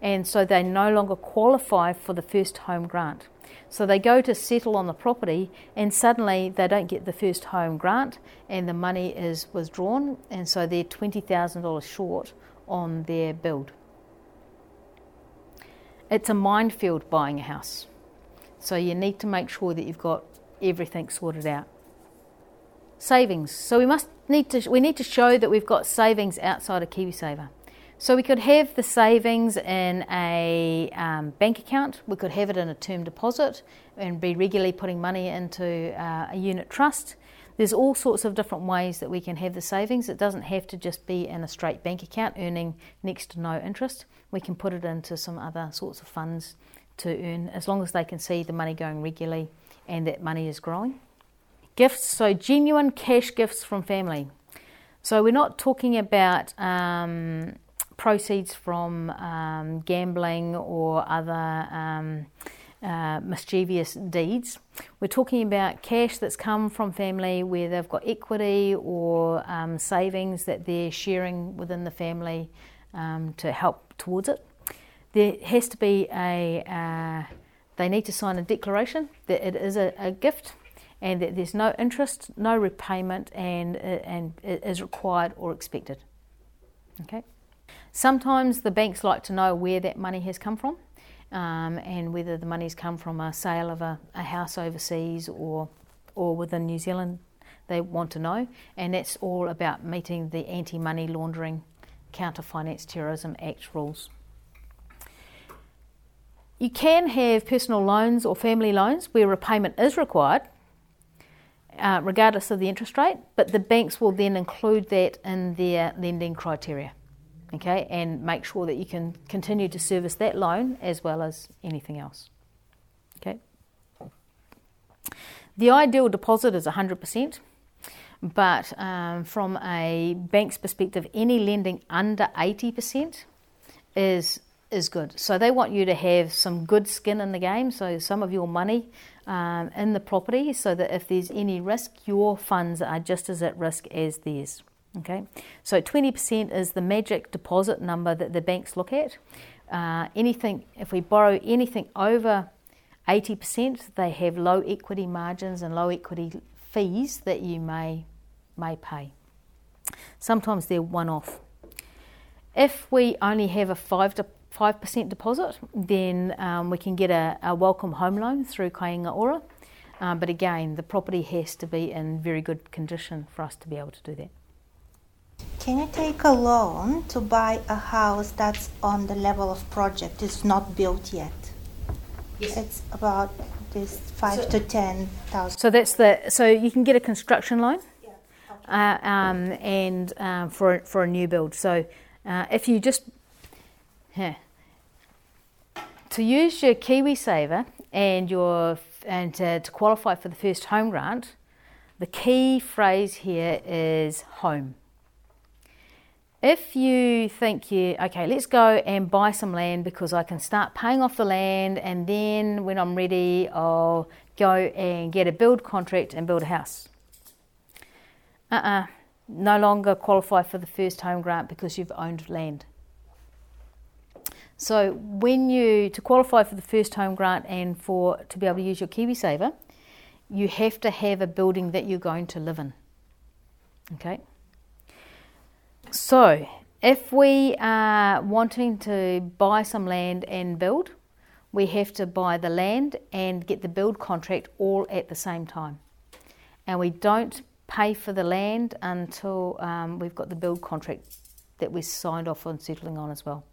and so they no longer qualify for the first home grant. So they go to settle on the property, and suddenly they don't get the first home grant, and the money is withdrawn, and so they're $20,000 short on their build. It's a minefield buying a house. So you need to make sure that you've got everything sorted out. Savings. So we must need to we need to show that we've got savings outside of KiwiSaver. So we could have the savings in a um, bank account, we could have it in a term deposit and be regularly putting money into uh, a unit trust. There's all sorts of different ways that we can have the savings. It doesn't have to just be in a straight bank account earning next to no interest. We can put it into some other sorts of funds to earn as long as they can see the money going regularly and that money is growing. Gifts, so genuine cash gifts from family. So we're not talking about um, proceeds from um, gambling or other um, uh, mischievous deeds. We're talking about cash that's come from family where they've got equity or um, savings that they're sharing within the family um, to help towards it. There has to be a, uh, they need to sign a declaration that it is a, a gift and that there's no interest, no repayment, and, uh, and is required or expected. Okay. Sometimes the banks like to know where that money has come from, um, and whether the money's come from a sale of a, a house overseas or or within New Zealand. They want to know, and that's all about meeting the Anti Money Laundering, Counter Finance Terrorism Act rules. You can have personal loans or family loans where repayment is required, uh, regardless of the interest rate, but the banks will then include that in their lending criteria, okay, and make sure that you can continue to service that loan as well as anything else, okay. The ideal deposit is 100%, but um, from a bank's perspective, any lending under 80% is is good. So they want you to have some good skin in the game, so some of your money um, in the property, so that if there's any risk, your funds are just as at risk as theirs. Okay, so 20% is the magic deposit number that the banks look at. Uh, anything, if we borrow anything over 80%, they have low equity margins and low equity fees that you may may pay. Sometimes they're one off. If we only have a five to five percent deposit, then um, we can get a, a, welcome home loan through Kāinga Ora. Um, but again, the property has to be in very good condition for us to be able to do that. Can you take a loan to buy a house that's on the level of project, it's not built yet? Yes. It's about this five so, to ten thousand. So that's the so you can get a construction loan, yeah. okay. uh, um, and um, for for a new build. So uh, if you just yeah, to use your KiwiSaver and your and to, to qualify for the first home grant, the key phrase here is home. If you think you, okay, let's go and buy some land because I can start paying off the land and then when I'm ready, I'll go and get a build contract and build a house. Uh uh-uh, uh no longer qualify for the first home grant because you've owned land. So when you to qualify for the first home grant and for to be able to use your KiwiSaver, you have to have a building that you're going to live in. Okay. So, if we are wanting to buy some land and build, we have to buy the land and get the build contract all at the same time. And we don't pay for the land until um, we've got the build contract that we signed off on settling on as well.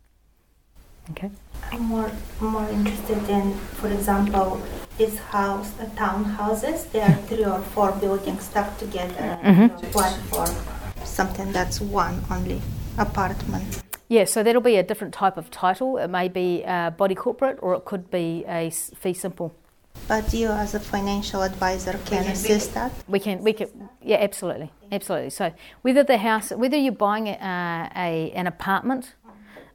Okay. I'm more more interested in, for example, this house, uh, townhouses. There are three or four buildings stuck together. Mm-hmm. One for something that's one only apartment. Yeah, so that'll be a different type of title. It may be a body corporate or it could be a fee simple. But you, as a financial advisor, can assist that. We can, we can, yeah, absolutely, absolutely. So whether the house, whether you're buying a, a an apartment,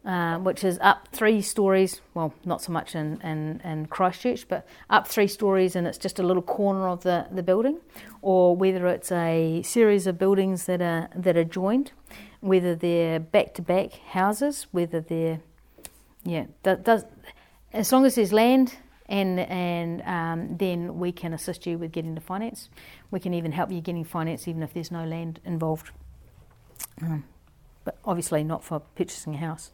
uh, which is up three stories, well, not so much in, in, in Christchurch, but up three stories, and it's just a little corner of the, the building, or whether it's a series of buildings that are that are joined, whether they're back to back houses, whether they're yeah, that does as long as there's land and and um, then we can assist you with getting the finance. We can even help you getting finance even if there's no land involved. Um, but obviously not for purchasing a house.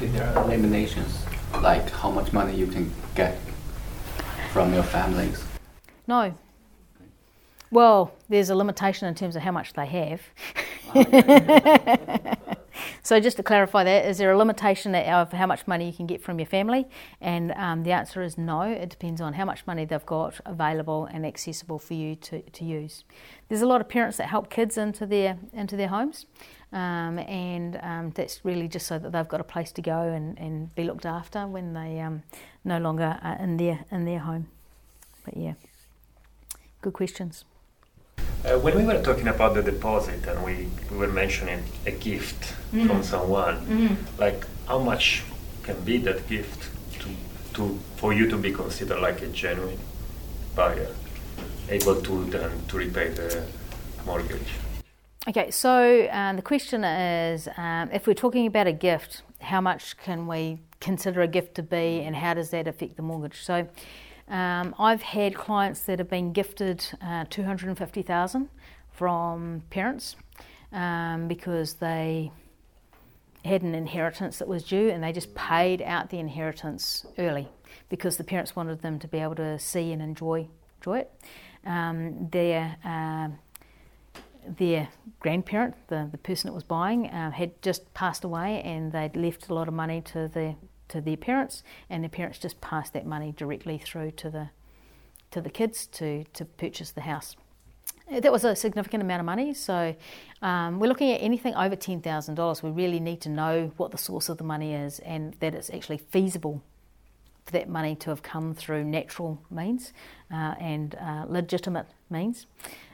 Is there eliminations, like how much money you can get from your families? No. Well, there's a limitation in terms of how much they have. so, just to clarify that, is there a limitation of how much money you can get from your family? And um, the answer is no. It depends on how much money they've got available and accessible for you to, to use. There's a lot of parents that help kids into their into their homes, um, and um, that's really just so that they've got a place to go and, and be looked after when they um, no longer are in their in their home. But yeah, good questions. Uh, when we were talking about the deposit and we, we were mentioning a gift mm-hmm. from someone, mm-hmm. like how much can be that gift to, to for you to be considered like a genuine buyer, able to then to repay the mortgage? Okay, so um, the question is um, if we're talking about a gift, how much can we consider a gift to be and how does that affect the mortgage? So um, I've had clients that have been gifted uh, 250,000 from parents um, because they had an inheritance that was due, and they just paid out the inheritance early because the parents wanted them to be able to see and enjoy enjoy it. Um, their uh, their grandparent, the, the person that was buying, uh, had just passed away, and they'd left a lot of money to the to their parents, and their parents just passed that money directly through to the to the kids to to purchase the house. That was a significant amount of money, so um, we're looking at anything over ten thousand dollars. We really need to know what the source of the money is, and that it's actually feasible for that money to have come through natural means uh, and uh, legitimate means.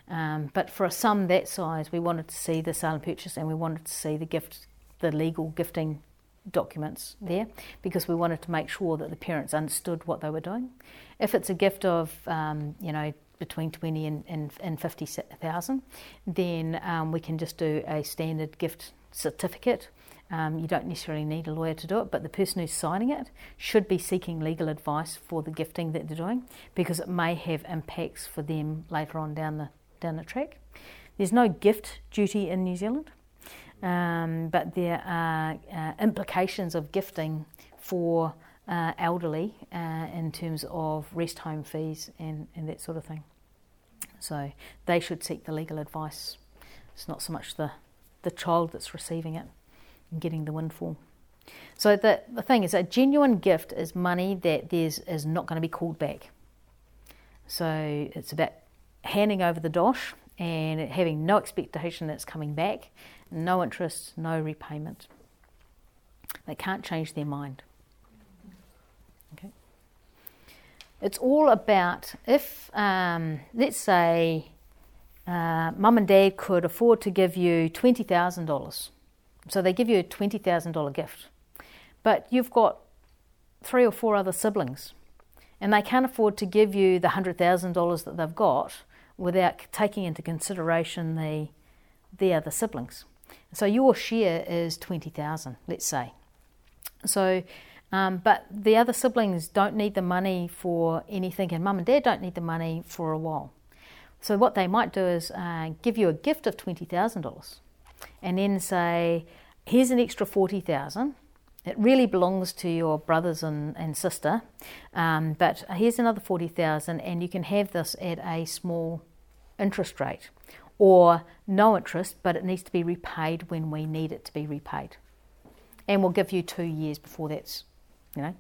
Um, but for a sum that size, we wanted to see the sale and purchase, and we wanted to see the gift, the legal gifting documents there, because we wanted to make sure that the parents understood what they were doing. If it's a gift of, um, you know, between 20 and, and, and 50,000, then um, we can just do a standard gift certificate. Um, you don't necessarily need a lawyer to do it, but the person who's signing it should be seeking legal advice for the gifting that they're doing because it may have impacts for them later on down the down the track. There's no gift duty in New Zealand, um, but there are uh, implications of gifting for uh, elderly uh, in terms of rest home fees and, and that sort of thing. So they should seek the legal advice. It's not so much the, the child that's receiving it and getting the windfall. So the, the thing is, a genuine gift is money that there's is not going to be called back. So it's about handing over the dosh and having no expectation that it's coming back, no interest, no repayment. They can't change their mind. Okay. It's all about if, um, let's say, uh, mum and dad could afford to give you $20,000. So they give you a $20,000 gift. But you've got three or four other siblings, and they can't afford to give you the $100,000 that they've got without taking into consideration the, the other siblings. So your share is 20,000, let's say. So, um, but the other siblings don't need the money for anything, and mum and dad don't need the money for a while. So what they might do is uh, give you a gift of twenty thousand dollars, and then say, "Here's an extra forty thousand. It really belongs to your brothers and, and sister, um, but here's another 40,000 and you can have this at a small interest rate or no interest, but it needs to be repaid when we need it to be repaid. And we'll give you two years before that's, you know.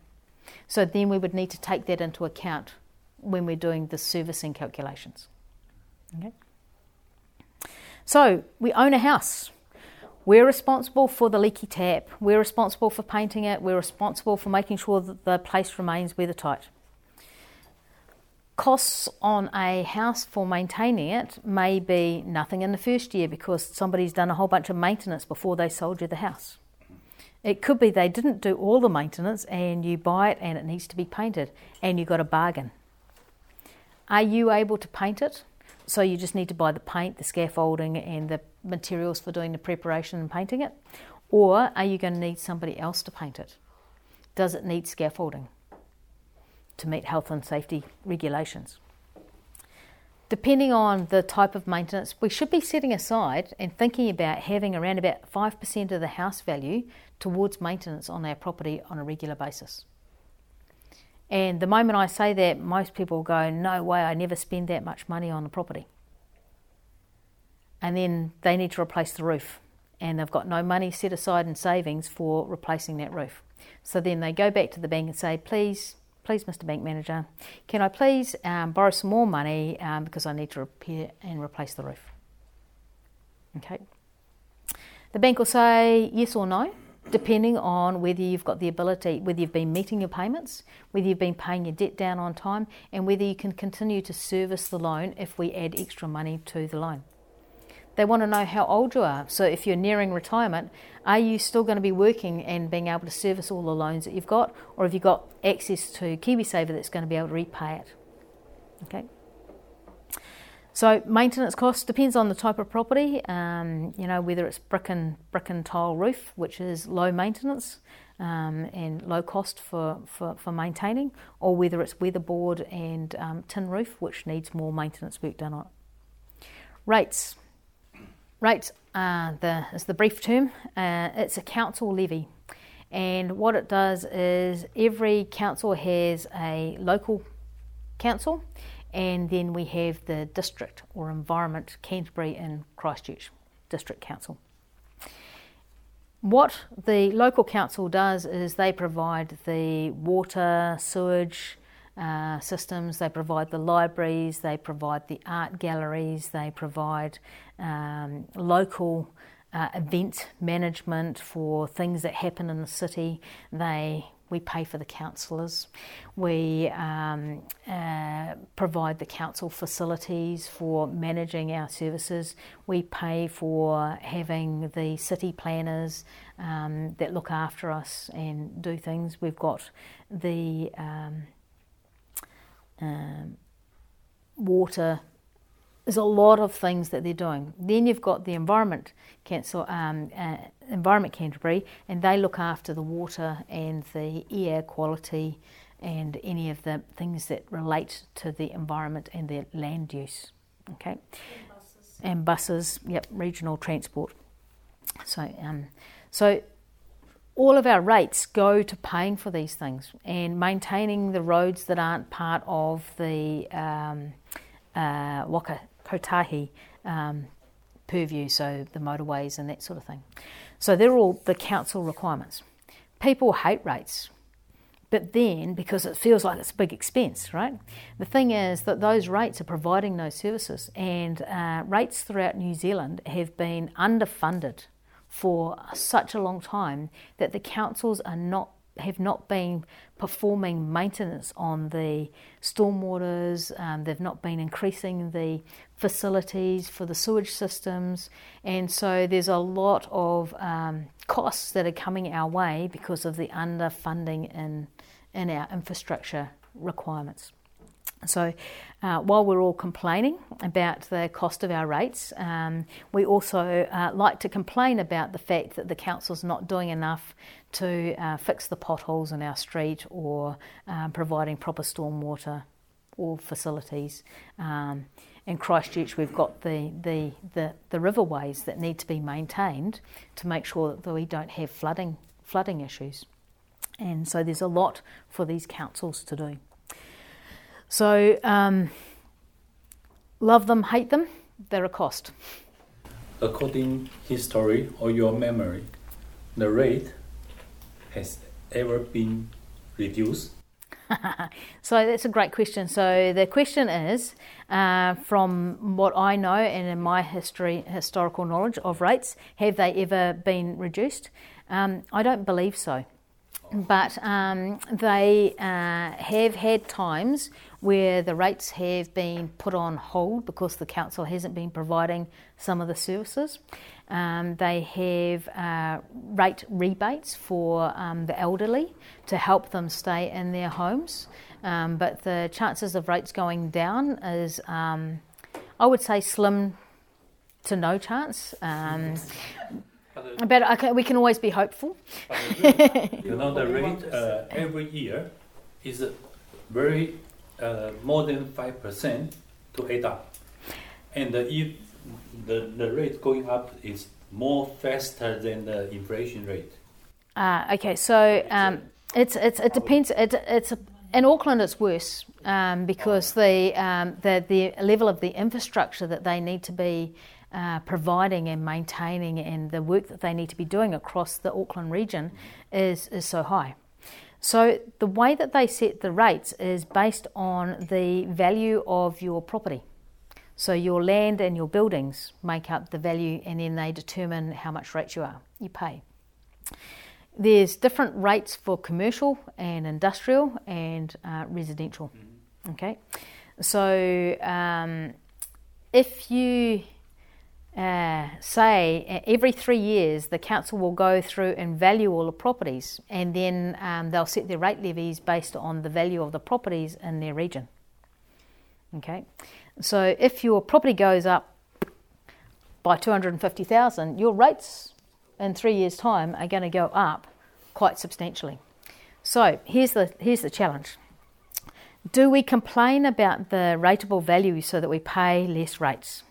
So then we would need to take that into account when we're doing the servicing calculations. Okay. So we own a house. We're responsible for the leaky tap. We're responsible for painting it. We're responsible for making sure that the place remains weathertight. Costs on a house for maintaining it may be nothing in the first year because somebody's done a whole bunch of maintenance before they sold you the house. It could be they didn't do all the maintenance and you buy it and it needs to be painted and you got a bargain. Are you able to paint it? So you just need to buy the paint, the scaffolding, and the materials for doing the preparation and painting it? Or are you going to need somebody else to paint it? Does it need scaffolding to meet health and safety regulations? Depending on the type of maintenance, we should be setting aside and thinking about having around about 5% of the house value towards maintenance on our property on a regular basis. And the moment I say that, most people go, No way, I never spend that much money on the property. And then they need to replace the roof, and they've got no money set aside in savings for replacing that roof. So then they go back to the bank and say, Please, please, Mr. Bank Manager, can I please um, borrow some more money um, because I need to repair and replace the roof? Okay. The bank will say yes or no depending on whether you've got the ability, whether you've been meeting your payments, whether you've been paying your debt down on time, and whether you can continue to service the loan if we add extra money to the loan. They want to know how old you are. So, if you're nearing retirement, are you still going to be working and being able to service all the loans that you've got, or have you got access to KiwiSaver that's going to be able to repay it? Okay. So maintenance costs depends on the type of property. Um, you know whether it's brick and brick and tile roof, which is low maintenance um, and low cost for, for, for, maintaining, or whether it's weatherboard and um, tin roof, which needs more maintenance work done on it. Rates. rates uh, the, is the brief term. Uh, it's a council levy. And what it does is every council has a local council, and then we have the district or environment, Canterbury and Christchurch District Council. What the local council does is they provide the water, sewage uh, systems, they provide the libraries, they provide the art galleries, they provide um, local uh, event management for things that happen in the city. They we pay for the councillors. We um, uh, provide the council facilities for managing our services. We pay for having the city planners um, that look after us and do things. We've got the um, um water there's a lot of things that they're doing. Then you've got the Environment Council, um, uh, Environment Canterbury, and they look after the water and the air quality and any of the things that relate to the environment and their land use. Okay, and buses, and buses yep, regional transport. So, um, so all of our rates go to paying for these things and maintaining the roads that aren't part of the um, uh, Waka Kotahi um, purview, so the motorways and that sort of thing. So they're all the council requirements. People hate rates, but then because it feels like it's a big expense, right? The thing is that those rates are providing those services, and uh, rates throughout New Zealand have been underfunded for such a long time that the councils are not have not been performing maintenance on the stormwaters, um, they've not been increasing the facilities for the sewage systems, and so there's a lot of um, costs that are coming our way because of the underfunding in, in our infrastructure requirements. So, uh, while we're all complaining about the cost of our rates, um, we also uh, like to complain about the fact that the council's not doing enough to uh, fix the potholes in our street or um, providing proper stormwater or facilities. Um, in Christchurch, we've got the, the, the, the, riverways that need to be maintained to make sure that we don't have flooding, flooding issues. And so there's a lot for these councils to do. So, um, love them, hate them, they're a cost. According to history or your memory, the rate has ever been reduced? so that's a great question. So the question is, uh, from what I know and in my history, historical knowledge of rates, have they ever been reduced? Um, I don't believe so. But um, they uh, have had times where the rates have been put on hold because the council hasn't been providing some of the services. Um, they have uh, rate rebates for um, the elderly to help them stay in their homes. Um, but the chances of rates going down is, um, I would say, slim to no chance. But okay, we can always be hopeful. you know, the rate uh, every year is very uh, more than 5% to add up. And if the, the rate going up is more faster than the inflation rate. Uh, okay, so um, it's, it's, it depends. It, it's a, in Auckland, it's worse um, because the, um, the, the level of the infrastructure that they need to be uh, providing and maintaining and the work that they need to be doing across the Auckland region is, is so high. So, the way that they set the rates is based on the value of your property. So, your land and your buildings make up the value, and then they determine how much rates you are you pay. There's different rates for commercial and industrial and uh, residential. Okay, so um, if you uh, say every three years the council will go through and value all the properties and then um, they'll set their rate levies based on the value of the properties in their region. Okay, so if your property goes up by 250,000, your rates in three years' time are going to go up quite substantially. So here's the, here's the challenge. Do we complain about the rateable value so that we pay less rates?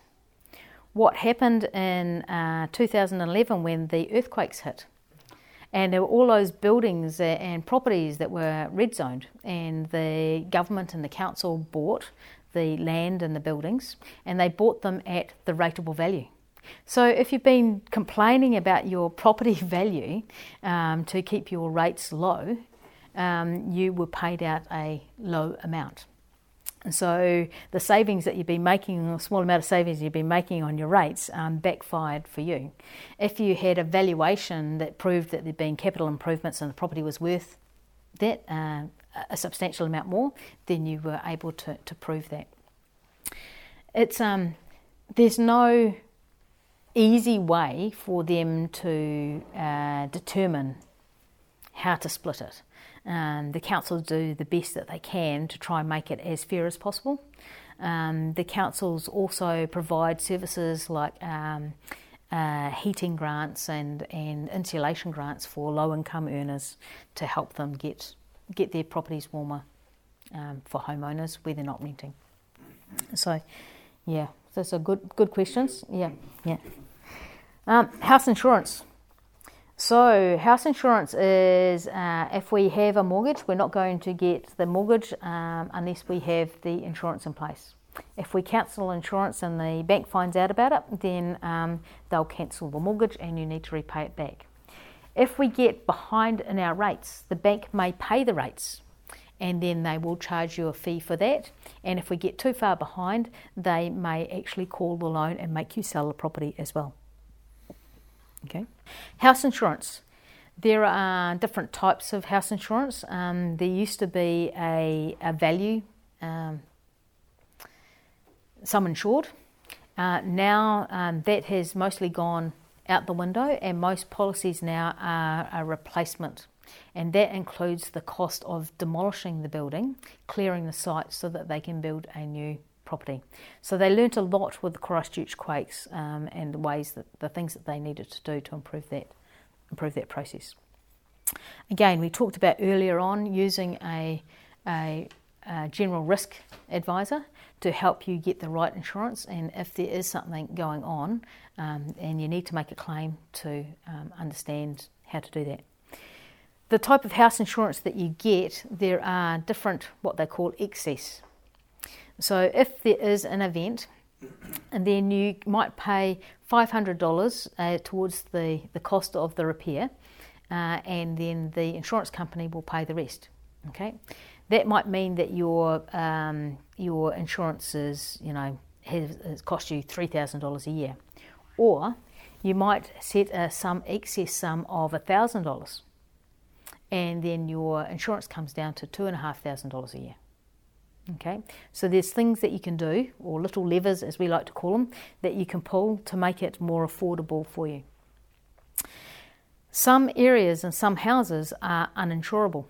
What happened in uh, 2011 when the earthquakes hit. And there were all those buildings and properties that were red zoned, and the government and the council bought the land and the buildings, and they bought them at the rateable value. So, if you've been complaining about your property value um, to keep your rates low, um, you were paid out a low amount. So the savings that you've been making, a small amount of savings you've been making on your rates, um, backfired for you. If you had a valuation that proved that there'd been capital improvements and the property was worth that uh, a substantial amount more, then you were able to, to prove that. It's um, there's no easy way for them to uh, determine how to split it. Um, the councils do the best that they can to try and make it as fair as possible. Um, the councils also provide services like um, uh, heating grants and, and insulation grants for low income earners to help them get get their properties warmer um, for homeowners where they're not renting. So, yeah, those are good good questions. Yeah, yeah. Um, house insurance. So, house insurance is uh, if we have a mortgage, we're not going to get the mortgage um, unless we have the insurance in place. If we cancel insurance and the bank finds out about it, then um, they'll cancel the mortgage and you need to repay it back. If we get behind in our rates, the bank may pay the rates and then they will charge you a fee for that. And if we get too far behind, they may actually call the loan and make you sell the property as well. Okay. House insurance. There are different types of house insurance. Um, there used to be a, a value, um, sum insured. Uh, now um, that has mostly gone out the window, and most policies now are a replacement. And that includes the cost of demolishing the building, clearing the site so that they can build a new property. So they learnt a lot with the Christchurch quakes um, and the ways that the things that they needed to do to improve that improve that process. Again, we talked about earlier on using a, a, a general risk advisor to help you get the right insurance, and if there is something going on um, and you need to make a claim, to um, understand how to do that. The type of house insurance that you get, there are different what they call excess so if there is an event, and then you might pay $500 uh, towards the, the cost of the repair, uh, and then the insurance company will pay the rest. Okay, that might mean that your um, your insurance is you know has, has cost you three thousand dollars a year, or you might set a sum excess sum of thousand dollars, and then your insurance comes down to two and a half thousand dollars a year. Okay, so there's things that you can do, or little levers as we like to call them, that you can pull to make it more affordable for you. Some areas and some houses are uninsurable.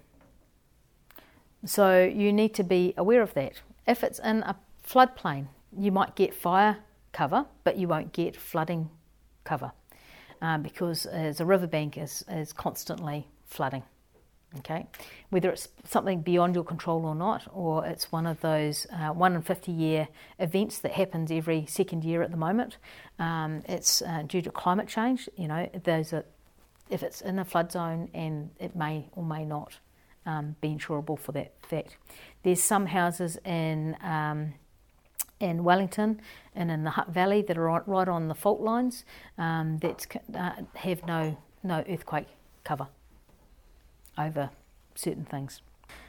So you need to be aware of that. If it's in a floodplain, you might get fire cover, but you won't get flooding cover uh, because as a riverbank is, is constantly flooding okay? Whether it's something beyond your control or not or it's one of those uh, 1 in 50 year events that happens every second year at the moment. Um, it's uh, due to climate change you know those are if it's in a flood zone and it may or may not um, be insurable for that fact. There's some houses in um, in Wellington and in the Hutt Valley that are right on the fault lines um, that uh, have no no earthquake cover over certain things.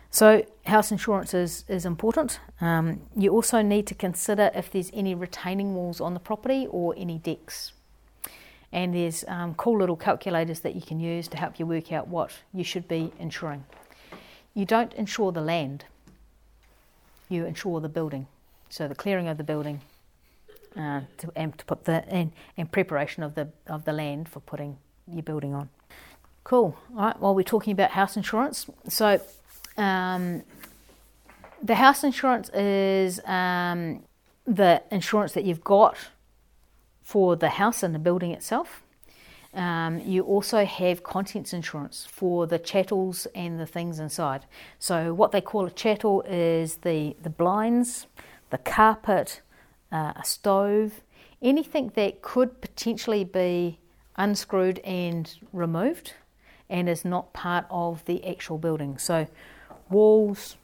So, house insurance is, is important. Um, you also need to consider if there's any retaining walls on the property or any decks. And there's um, cool little calculators that you can use to help you work out what you should be insuring. You don't insure the land, you insure the building. So, the clearing of the building uh, to, and to put the and, and preparation of the of the land for putting your building on. Cool. All right. Well, we're talking about house insurance. So, um, the house insurance is um, the insurance that you've got for the house and the building itself. Um, you also have contents insurance for the chattels and the things inside. So, what they call a chattel is the, the blinds, the carpet, uh, a stove, anything that could potentially be unscrewed and removed and is not part of the actual building. So, walls,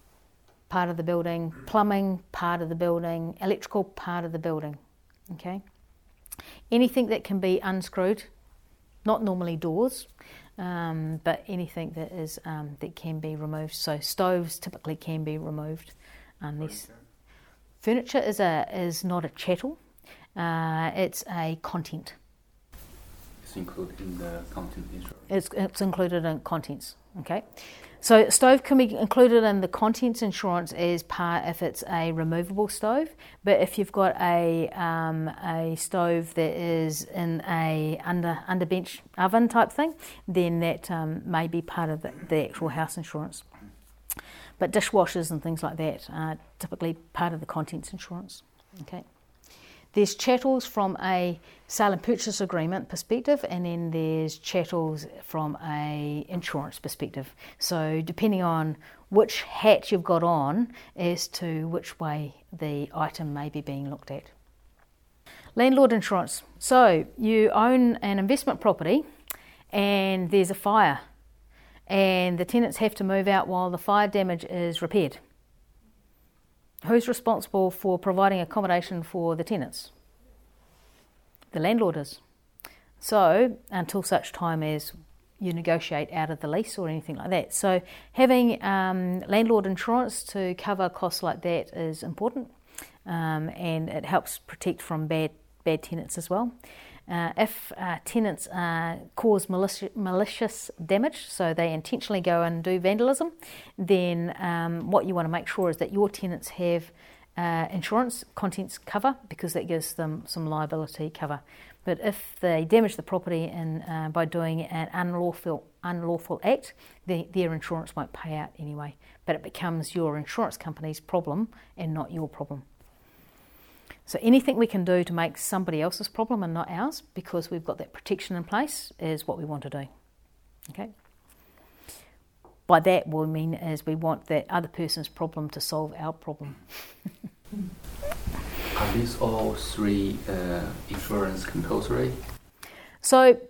part of the building, plumbing, part of the building, electrical, part of the building. Okay? Anything that can be unscrewed, not normally doors, um, but anything that is um, that can be removed. So stoves typically can be removed. Unless furniture is a is not a chattel, uh, it's a content. It's included in the content insurance. It's, it's included in contents. Okay, so stove can be included in the contents insurance as part if it's a removable stove. But if you've got a um, a stove that is in a under under bench oven type thing, then that um, may be part of the, the actual house insurance. But dishwashers and things like that are typically part of the contents insurance. Okay. There's chattels from a sale and purchase agreement perspective, and then there's chattels from a insurance perspective. So depending on which hat you've got on, as to which way the item may be being looked at. Landlord insurance. So you own an investment property, and there's a fire, and the tenants have to move out while the fire damage is repaired. Who's responsible for providing accommodation for the tenants? The landlord is. So, until such time as you negotiate out of the lease or anything like that. So, having um, landlord insurance to cover costs like that is important um, and it helps protect from bad, bad tenants as well. Uh, if uh, tenants uh, cause malicious, malicious, damage, so they intentionally go and do vandalism, then um, what you want to make sure is that your tenants have uh, insurance contents cover because that gives them some liability cover. But if they damage the property in, uh, by doing an unlawful unlawful act, the, their insurance won't pay out anyway. But it becomes your insurance company's problem and not your problem. So anything we can do to make somebody else's problem and not ours, because we've got that protection in place, is what we want to do. Okay. By that, what we mean is we want that other person's problem to solve our problem. Are these all three uh, insurance compulsory? So,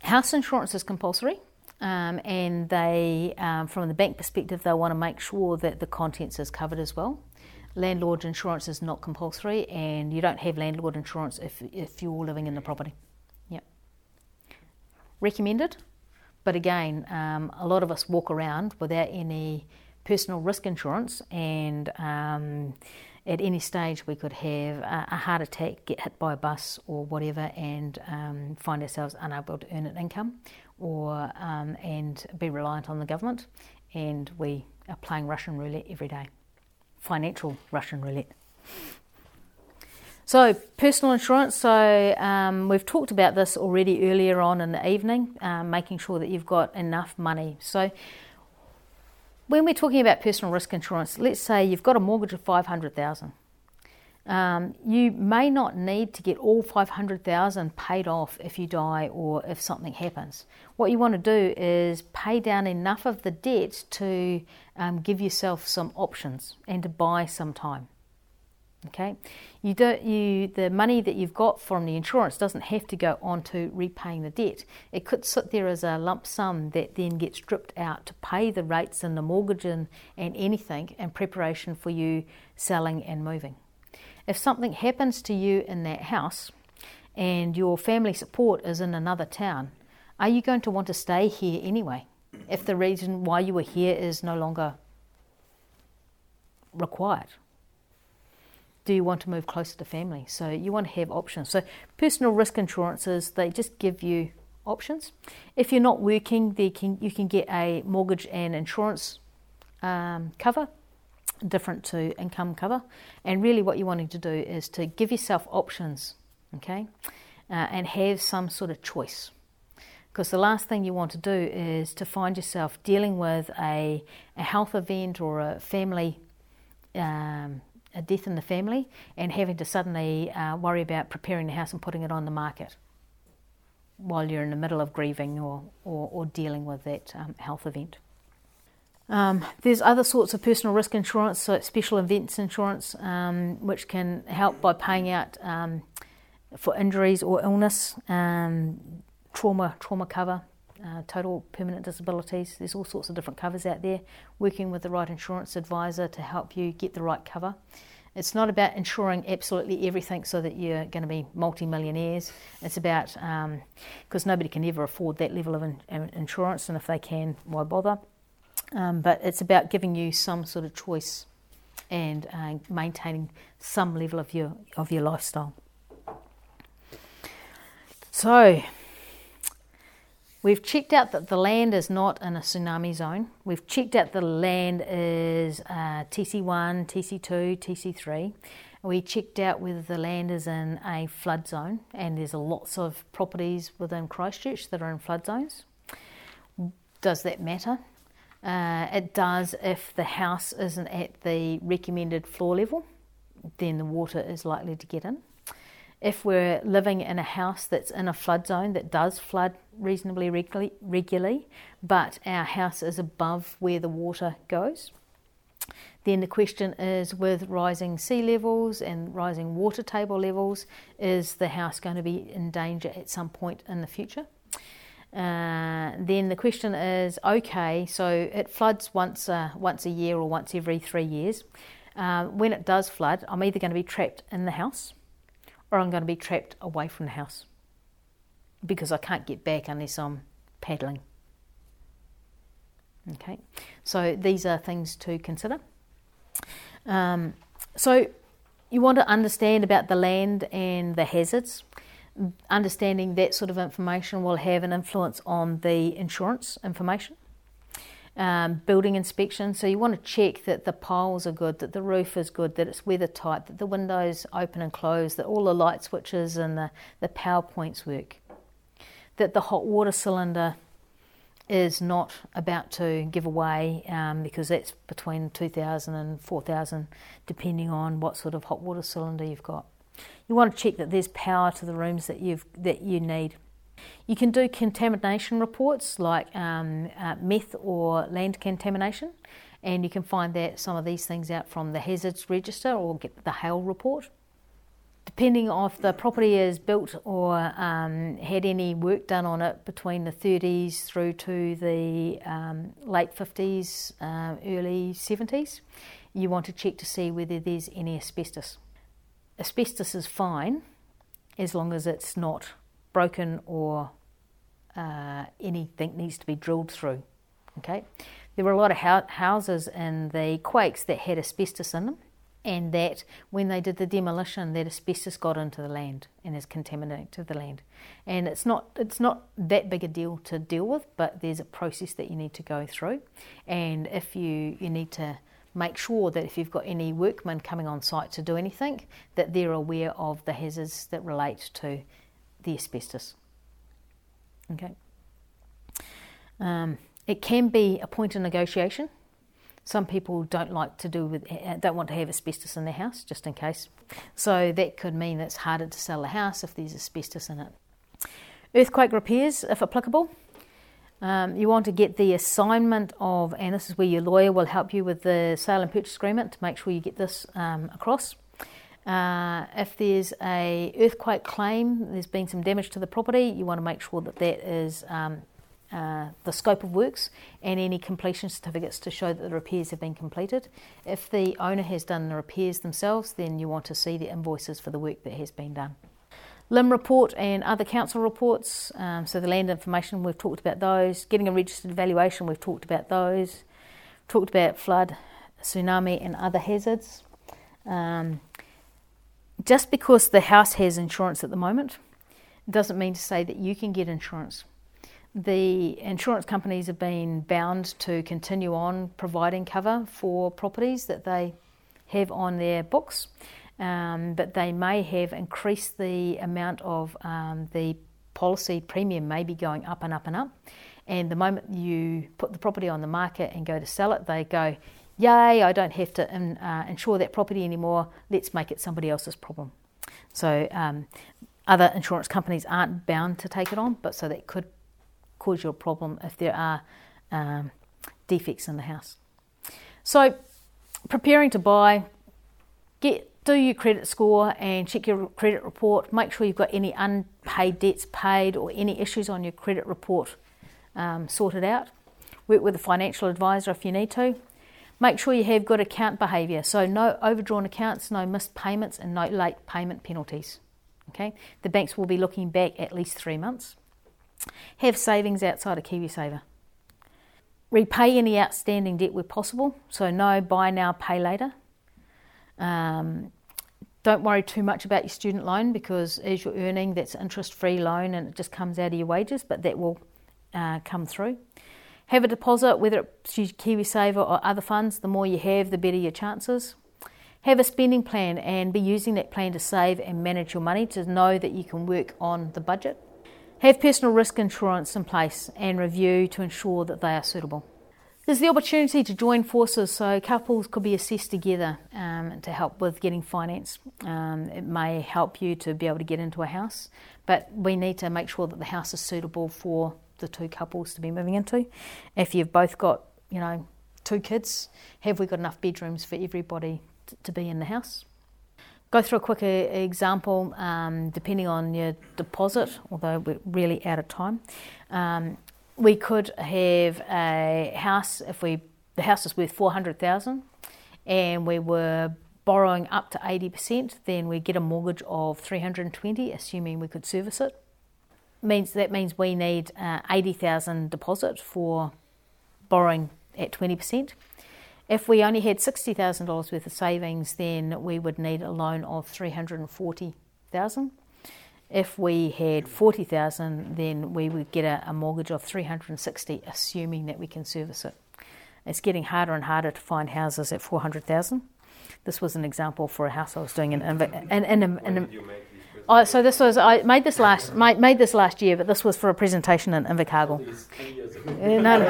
house insurance is compulsory. Um, and they, um, from the bank perspective, they want to make sure that the contents is covered as well. Landlord insurance is not compulsory, and you don't have landlord insurance if, if you're living in the property. Yep. Recommended, but again, um, a lot of us walk around without any personal risk insurance, and um, at any stage we could have a, a, heart attack, get hit by a bus or whatever, and um, find ourselves unable to earn an income, or um, and be reliant on the government, and we are playing Russian roulette every day financial Russian roulette. So, personal insurance. So, um, we've talked about this already earlier on in the evening, um, making sure that you've got enough money. So, when we're talking about personal risk insurance, let's say you've got a mortgage of 500,000. Um, you may not need to get all 500,000 paid off if you die or if something happens. What you want to do is pay down enough of the debt to um, give yourself some options and to buy some time. Okay, you don't. You the money that you've got from the insurance doesn't have to go on to repaying the debt. It could sit there as a lump sum that then gets stripped out to pay the rates and the mortgage and, and anything in preparation for you selling and moving. If something happens to you in that house and your family support is in another town, are you going to want to stay here anyway? If the reason why you were here is no longer required, do you want to move closer to family? So you want to have options. So personal risk insurances, they just give you options. If you're not working, can, you can get a mortgage and insurance um, cover different to income cover. And really, what you're wanting to do is to give yourself options, okay, uh, and have some sort of choice. Because the last thing you want to do is to find yourself dealing with a, a health event or a family, um, a death in the family, and having to suddenly uh, worry about preparing the house and putting it on the market while you're in the middle of grieving or, or, or dealing with that um, health event. Um, there's other sorts of personal risk insurance, so special events insurance, um, which can help by paying out um, for injuries or illness, um, trauma trauma cover, uh, total permanent disabilities. There's all sorts of different covers out there. Working with the right insurance advisor to help you get the right cover. It's not about insuring absolutely everything so that you're going to be multi-millionaires. It's about because um, nobody can ever afford that level of in, insurance, and if they can, why bother? Um, but it's about giving you some sort of choice and uh, maintaining some level of your of your lifestyle. So, we've checked out that the land is not in a tsunami zone. We've checked out the land is uh, TC1, TC2, TC3. We checked out whether the land is in a flood zone, and there's lots of properties within Christchurch that are in flood zones. Does that matter? Uh, it does if the house isn't at the recommended floor level, then the water is likely to get in if we're living in a house that's in a flood zone that does flood reasonably regularly, but our house is above where the water goes, then the question is with rising sea levels and rising water table levels, is the house going to be in danger at some point in the future? Uh, then the question is okay, so it floods once once a year or once every three years. Uh, when it does flood, I'm either going to be trapped in the house or I'm going to be trapped away from the house because I can't get back unless I'm paddling. Okay, so these are things to consider. Um, so you want to understand about the land and the hazards. Understanding that sort of information will have an influence on the insurance information um, building inspection. So you want to check that the piles are good, that the roof is good, that it's weather tight, that the windows open and close, that all the light switches and the, the power points work, that the hot water cylinder is not about to give away um, because that's between 2000 and 4000 depending on what sort of hot water cylinder you've got. You want to check that there's power to the rooms that you've that you need. You can do contamination reports like um, uh, meth or land contamination, and you can find that some of these things out from the hazards register or get the hail report. Depending on if the property is built or um, had any work done on it between the 30s through to the um, late 50s, uh, early 70s, you want to check to see whether there's any asbestos. Asbestos is fine as long as it's not broken or uh, anything needs to be drilled through. Okay, there were a lot of houses in the quakes that had asbestos in them, and that when they did the demolition, that asbestos got into the land and is contaminated the land. And it's not it's not that big a deal to deal with, but there's a process that you need to go through, and if you you need to make sure that if you've got any workmen coming on site to do anything, that they're aware of the hazards that relate to the asbestos. Okay. Um, it can be a point of negotiation. Some people don't like to do with, eh, don't want to have asbestos in their house, just in case. So that could mean it's harder to sell the house if there's asbestos in it. Earthquake repairs, if applicable. Um, you want to get the assignment of, and this is where your lawyer will help you with the sale and purchase agreement to make sure you get this um, across. Uh, if there's a earthquake claim, there's been some damage to the property, you want to make sure that that is um, uh, the scope of works and any completion certificates to show that the repairs have been completed. If the owner has done the repairs themselves, then you want to see the invoices for the work that has been done. LIM report and other council reports, um, so the land information, we've talked about those. Getting a registered valuation, we've talked about those. Talked about flood, tsunami, and other hazards. Um, just because the house has insurance at the moment doesn't mean to say that you can get insurance. The insurance companies have been bound to continue on providing cover for properties that they have on their books, um, but they may have increased the amount of um, the policy premium may be going up and up and up. And the moment you put the property on the market and go to sell it, they go, yay, I don't have to in, uh, insure that property anymore, let's make it somebody else's problem. So um, other insurance companies aren't bound to take it on, but so that could cause you a problem if there are um, defects in the house. So preparing to buy, get do your credit score and check your credit report. Make sure you've got any unpaid debts paid or any issues on your credit report um, sorted out. Work with a financial advisor if you need to. Make sure you have good account behaviour, so no overdrawn accounts, no missed payments, and no late payment penalties. Okay, the banks will be looking back at least three months. Have savings outside of KiwiSaver. Repay any outstanding debt where possible, so no buy now, pay later. Um, don't worry too much about your student loan because as you're earning, that's interest free loan and it just comes out of your wages, but that will uh, come through. Have a deposit, whether it's KiwiSaver or other funds. The more you have, the better your chances. Have a spending plan and be using that plan to save and manage your money to know that you can work on the budget. Have personal risk insurance in place and review to ensure that they are suitable. There's the opportunity to join forces, so couples could be assessed together um, to help with getting finance. Um, it may help you to be able to get into a house, but we need to make sure that the house is suitable for the two couples to be moving into. If you've both got, you know, two kids, have we got enough bedrooms for everybody to be in the house? Go through a quick example, um, depending on your deposit, although we're really out of time. Um, we could have a house if we the house is worth four hundred thousand, and we were borrowing up to eighty percent, then we get a mortgage of three hundred and twenty, assuming we could service it means that means we need uh, 80,000 deposit for borrowing at 20%. If we only had $60,000 worth of savings, then we would need a loan of 340,000. If we had 40,000, then we would get a, a mortgage of 360, assuming that we can service it. It's getting harder and harder to find houses at 400,000. This was an example for a house I was doing in, in, in, in, in, in Oh, so this was I made this last made, made this last year, but this was for a presentation in Invercargill. no, no.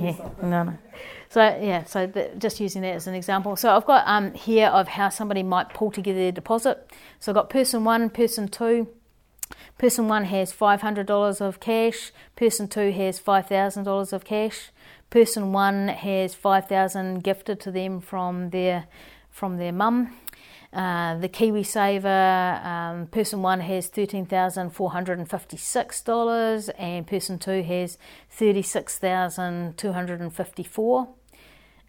yeah, no, no. So yeah, so the, just using that as an example. So I've got um, here of how somebody might pull together their deposit. So I've got person one, person two. Person one has five hundred dollars of cash. Person two has five thousand dollars of cash. Person one has five thousand gifted to them from their from their mum. Uh, the KiwiSaver um, person one has $13,456 and person two has $36,254.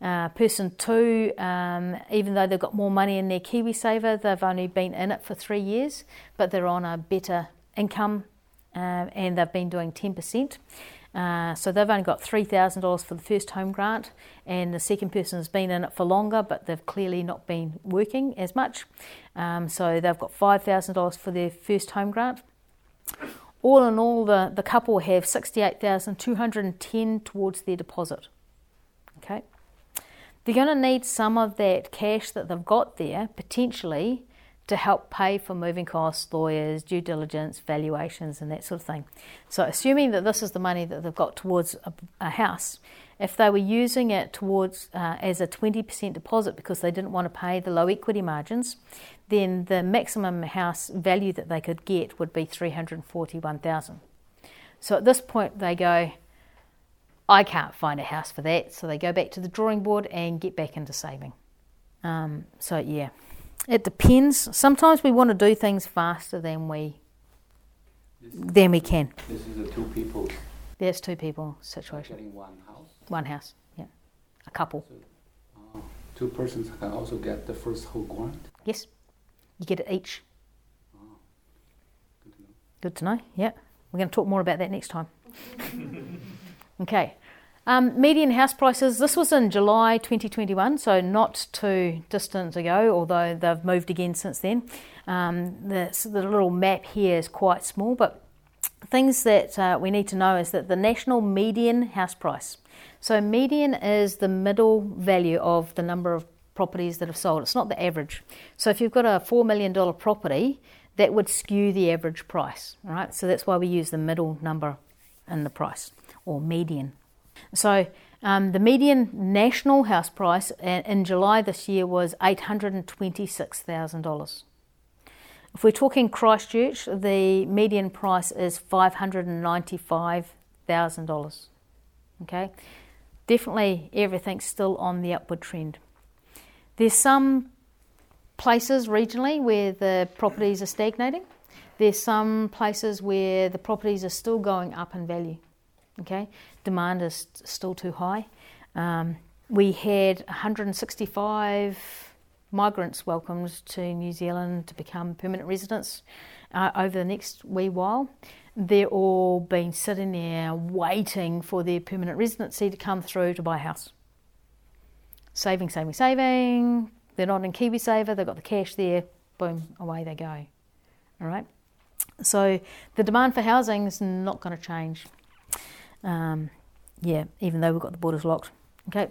Uh, person two, um, even though they've got more money in their KiwiSaver, they've only been in it for three years, but they're on a better income uh, and they've been doing 10%. Uh, so they've only got $3,000 for the first home grant, and the second person has been in it for longer, but they've clearly not been working as much. Um, so they've got $5,000 for their first home grant. All in all, the, the couple have 68210 towards their deposit. Okay. They're going to need some of that cash that they've got there, potentially, to help pay for moving costs, lawyers, due diligence, valuations, and that sort of thing. So, assuming that this is the money that they've got towards a, a house, if they were using it towards uh, as a 20% deposit because they didn't want to pay the low equity margins, then the maximum house value that they could get would be 341,000. So at this point they go, I can't find a house for that, so they go back to the drawing board and get back into saving. Um, so yeah. It depends. Sometimes we want to do things faster than we than we can. This is a two people. There's two people situation. Getting one house. One house, yeah, a couple. So, uh, two persons can also get the first home grant. Yes, you get it each. Oh, good to know. Good to know. Yeah, we're going to talk more about that next time. okay. Um, median house prices, this was in July 2021, so not too distant ago, although they've moved again since then. Um, the, the, little map here is quite small, but things that uh, we need to know is that the national median house price. So, median is the middle value of the number of properties that have sold, it's not the average. So, if you've got a $4 million property, that would skew the average price, right? So, that's why we use the middle number in the price or median. So um, the median national house price in July this year was $826,000. If we're talking Christchurch, the median price is $595,000. Okay, definitely everything's still on the upward trend. There's some places regionally where the properties are stagnating. There's some places where the properties are still going up in value. Okay, demand is still too high. Um, we had 165 migrants welcomed to New Zealand to become permanent residents uh, over the next wee while. They're all been sitting there waiting for their permanent residency to come through to buy a house. Saving, saving, saving. They're not in KiwiSaver, they've got the cash there, boom, away they go. All right? So the demand for housing is not going to change. Um, yeah, even though we've got the borders locked. Okay.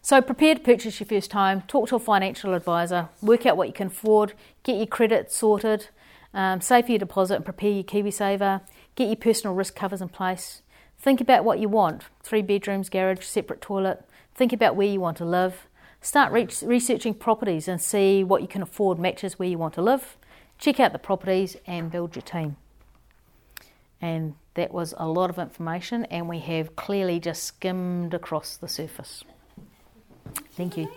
So prepare to purchase your first home. Talk to a financial advisor. Work out what you can afford. Get your credit sorted. Um, save for your deposit and prepare your KiwiSaver. Get your personal risk covers in place. Think about what you want. Three bedrooms, garage, separate toilet. Think about where you want to live. Start re- researching properties and see what you can afford matches where you want to live. Check out the properties and build your team. And that was a lot of information, and we have clearly just skimmed across the surface. Thank you.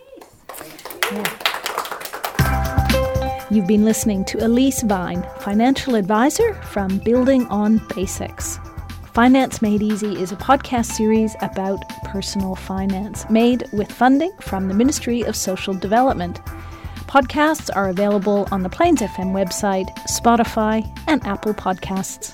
You've been listening to Elise Vine, financial advisor from Building on Basics. Finance Made Easy is a podcast series about personal finance, made with funding from the Ministry of Social Development. Podcasts are available on the Plains FM website, Spotify, and Apple Podcasts.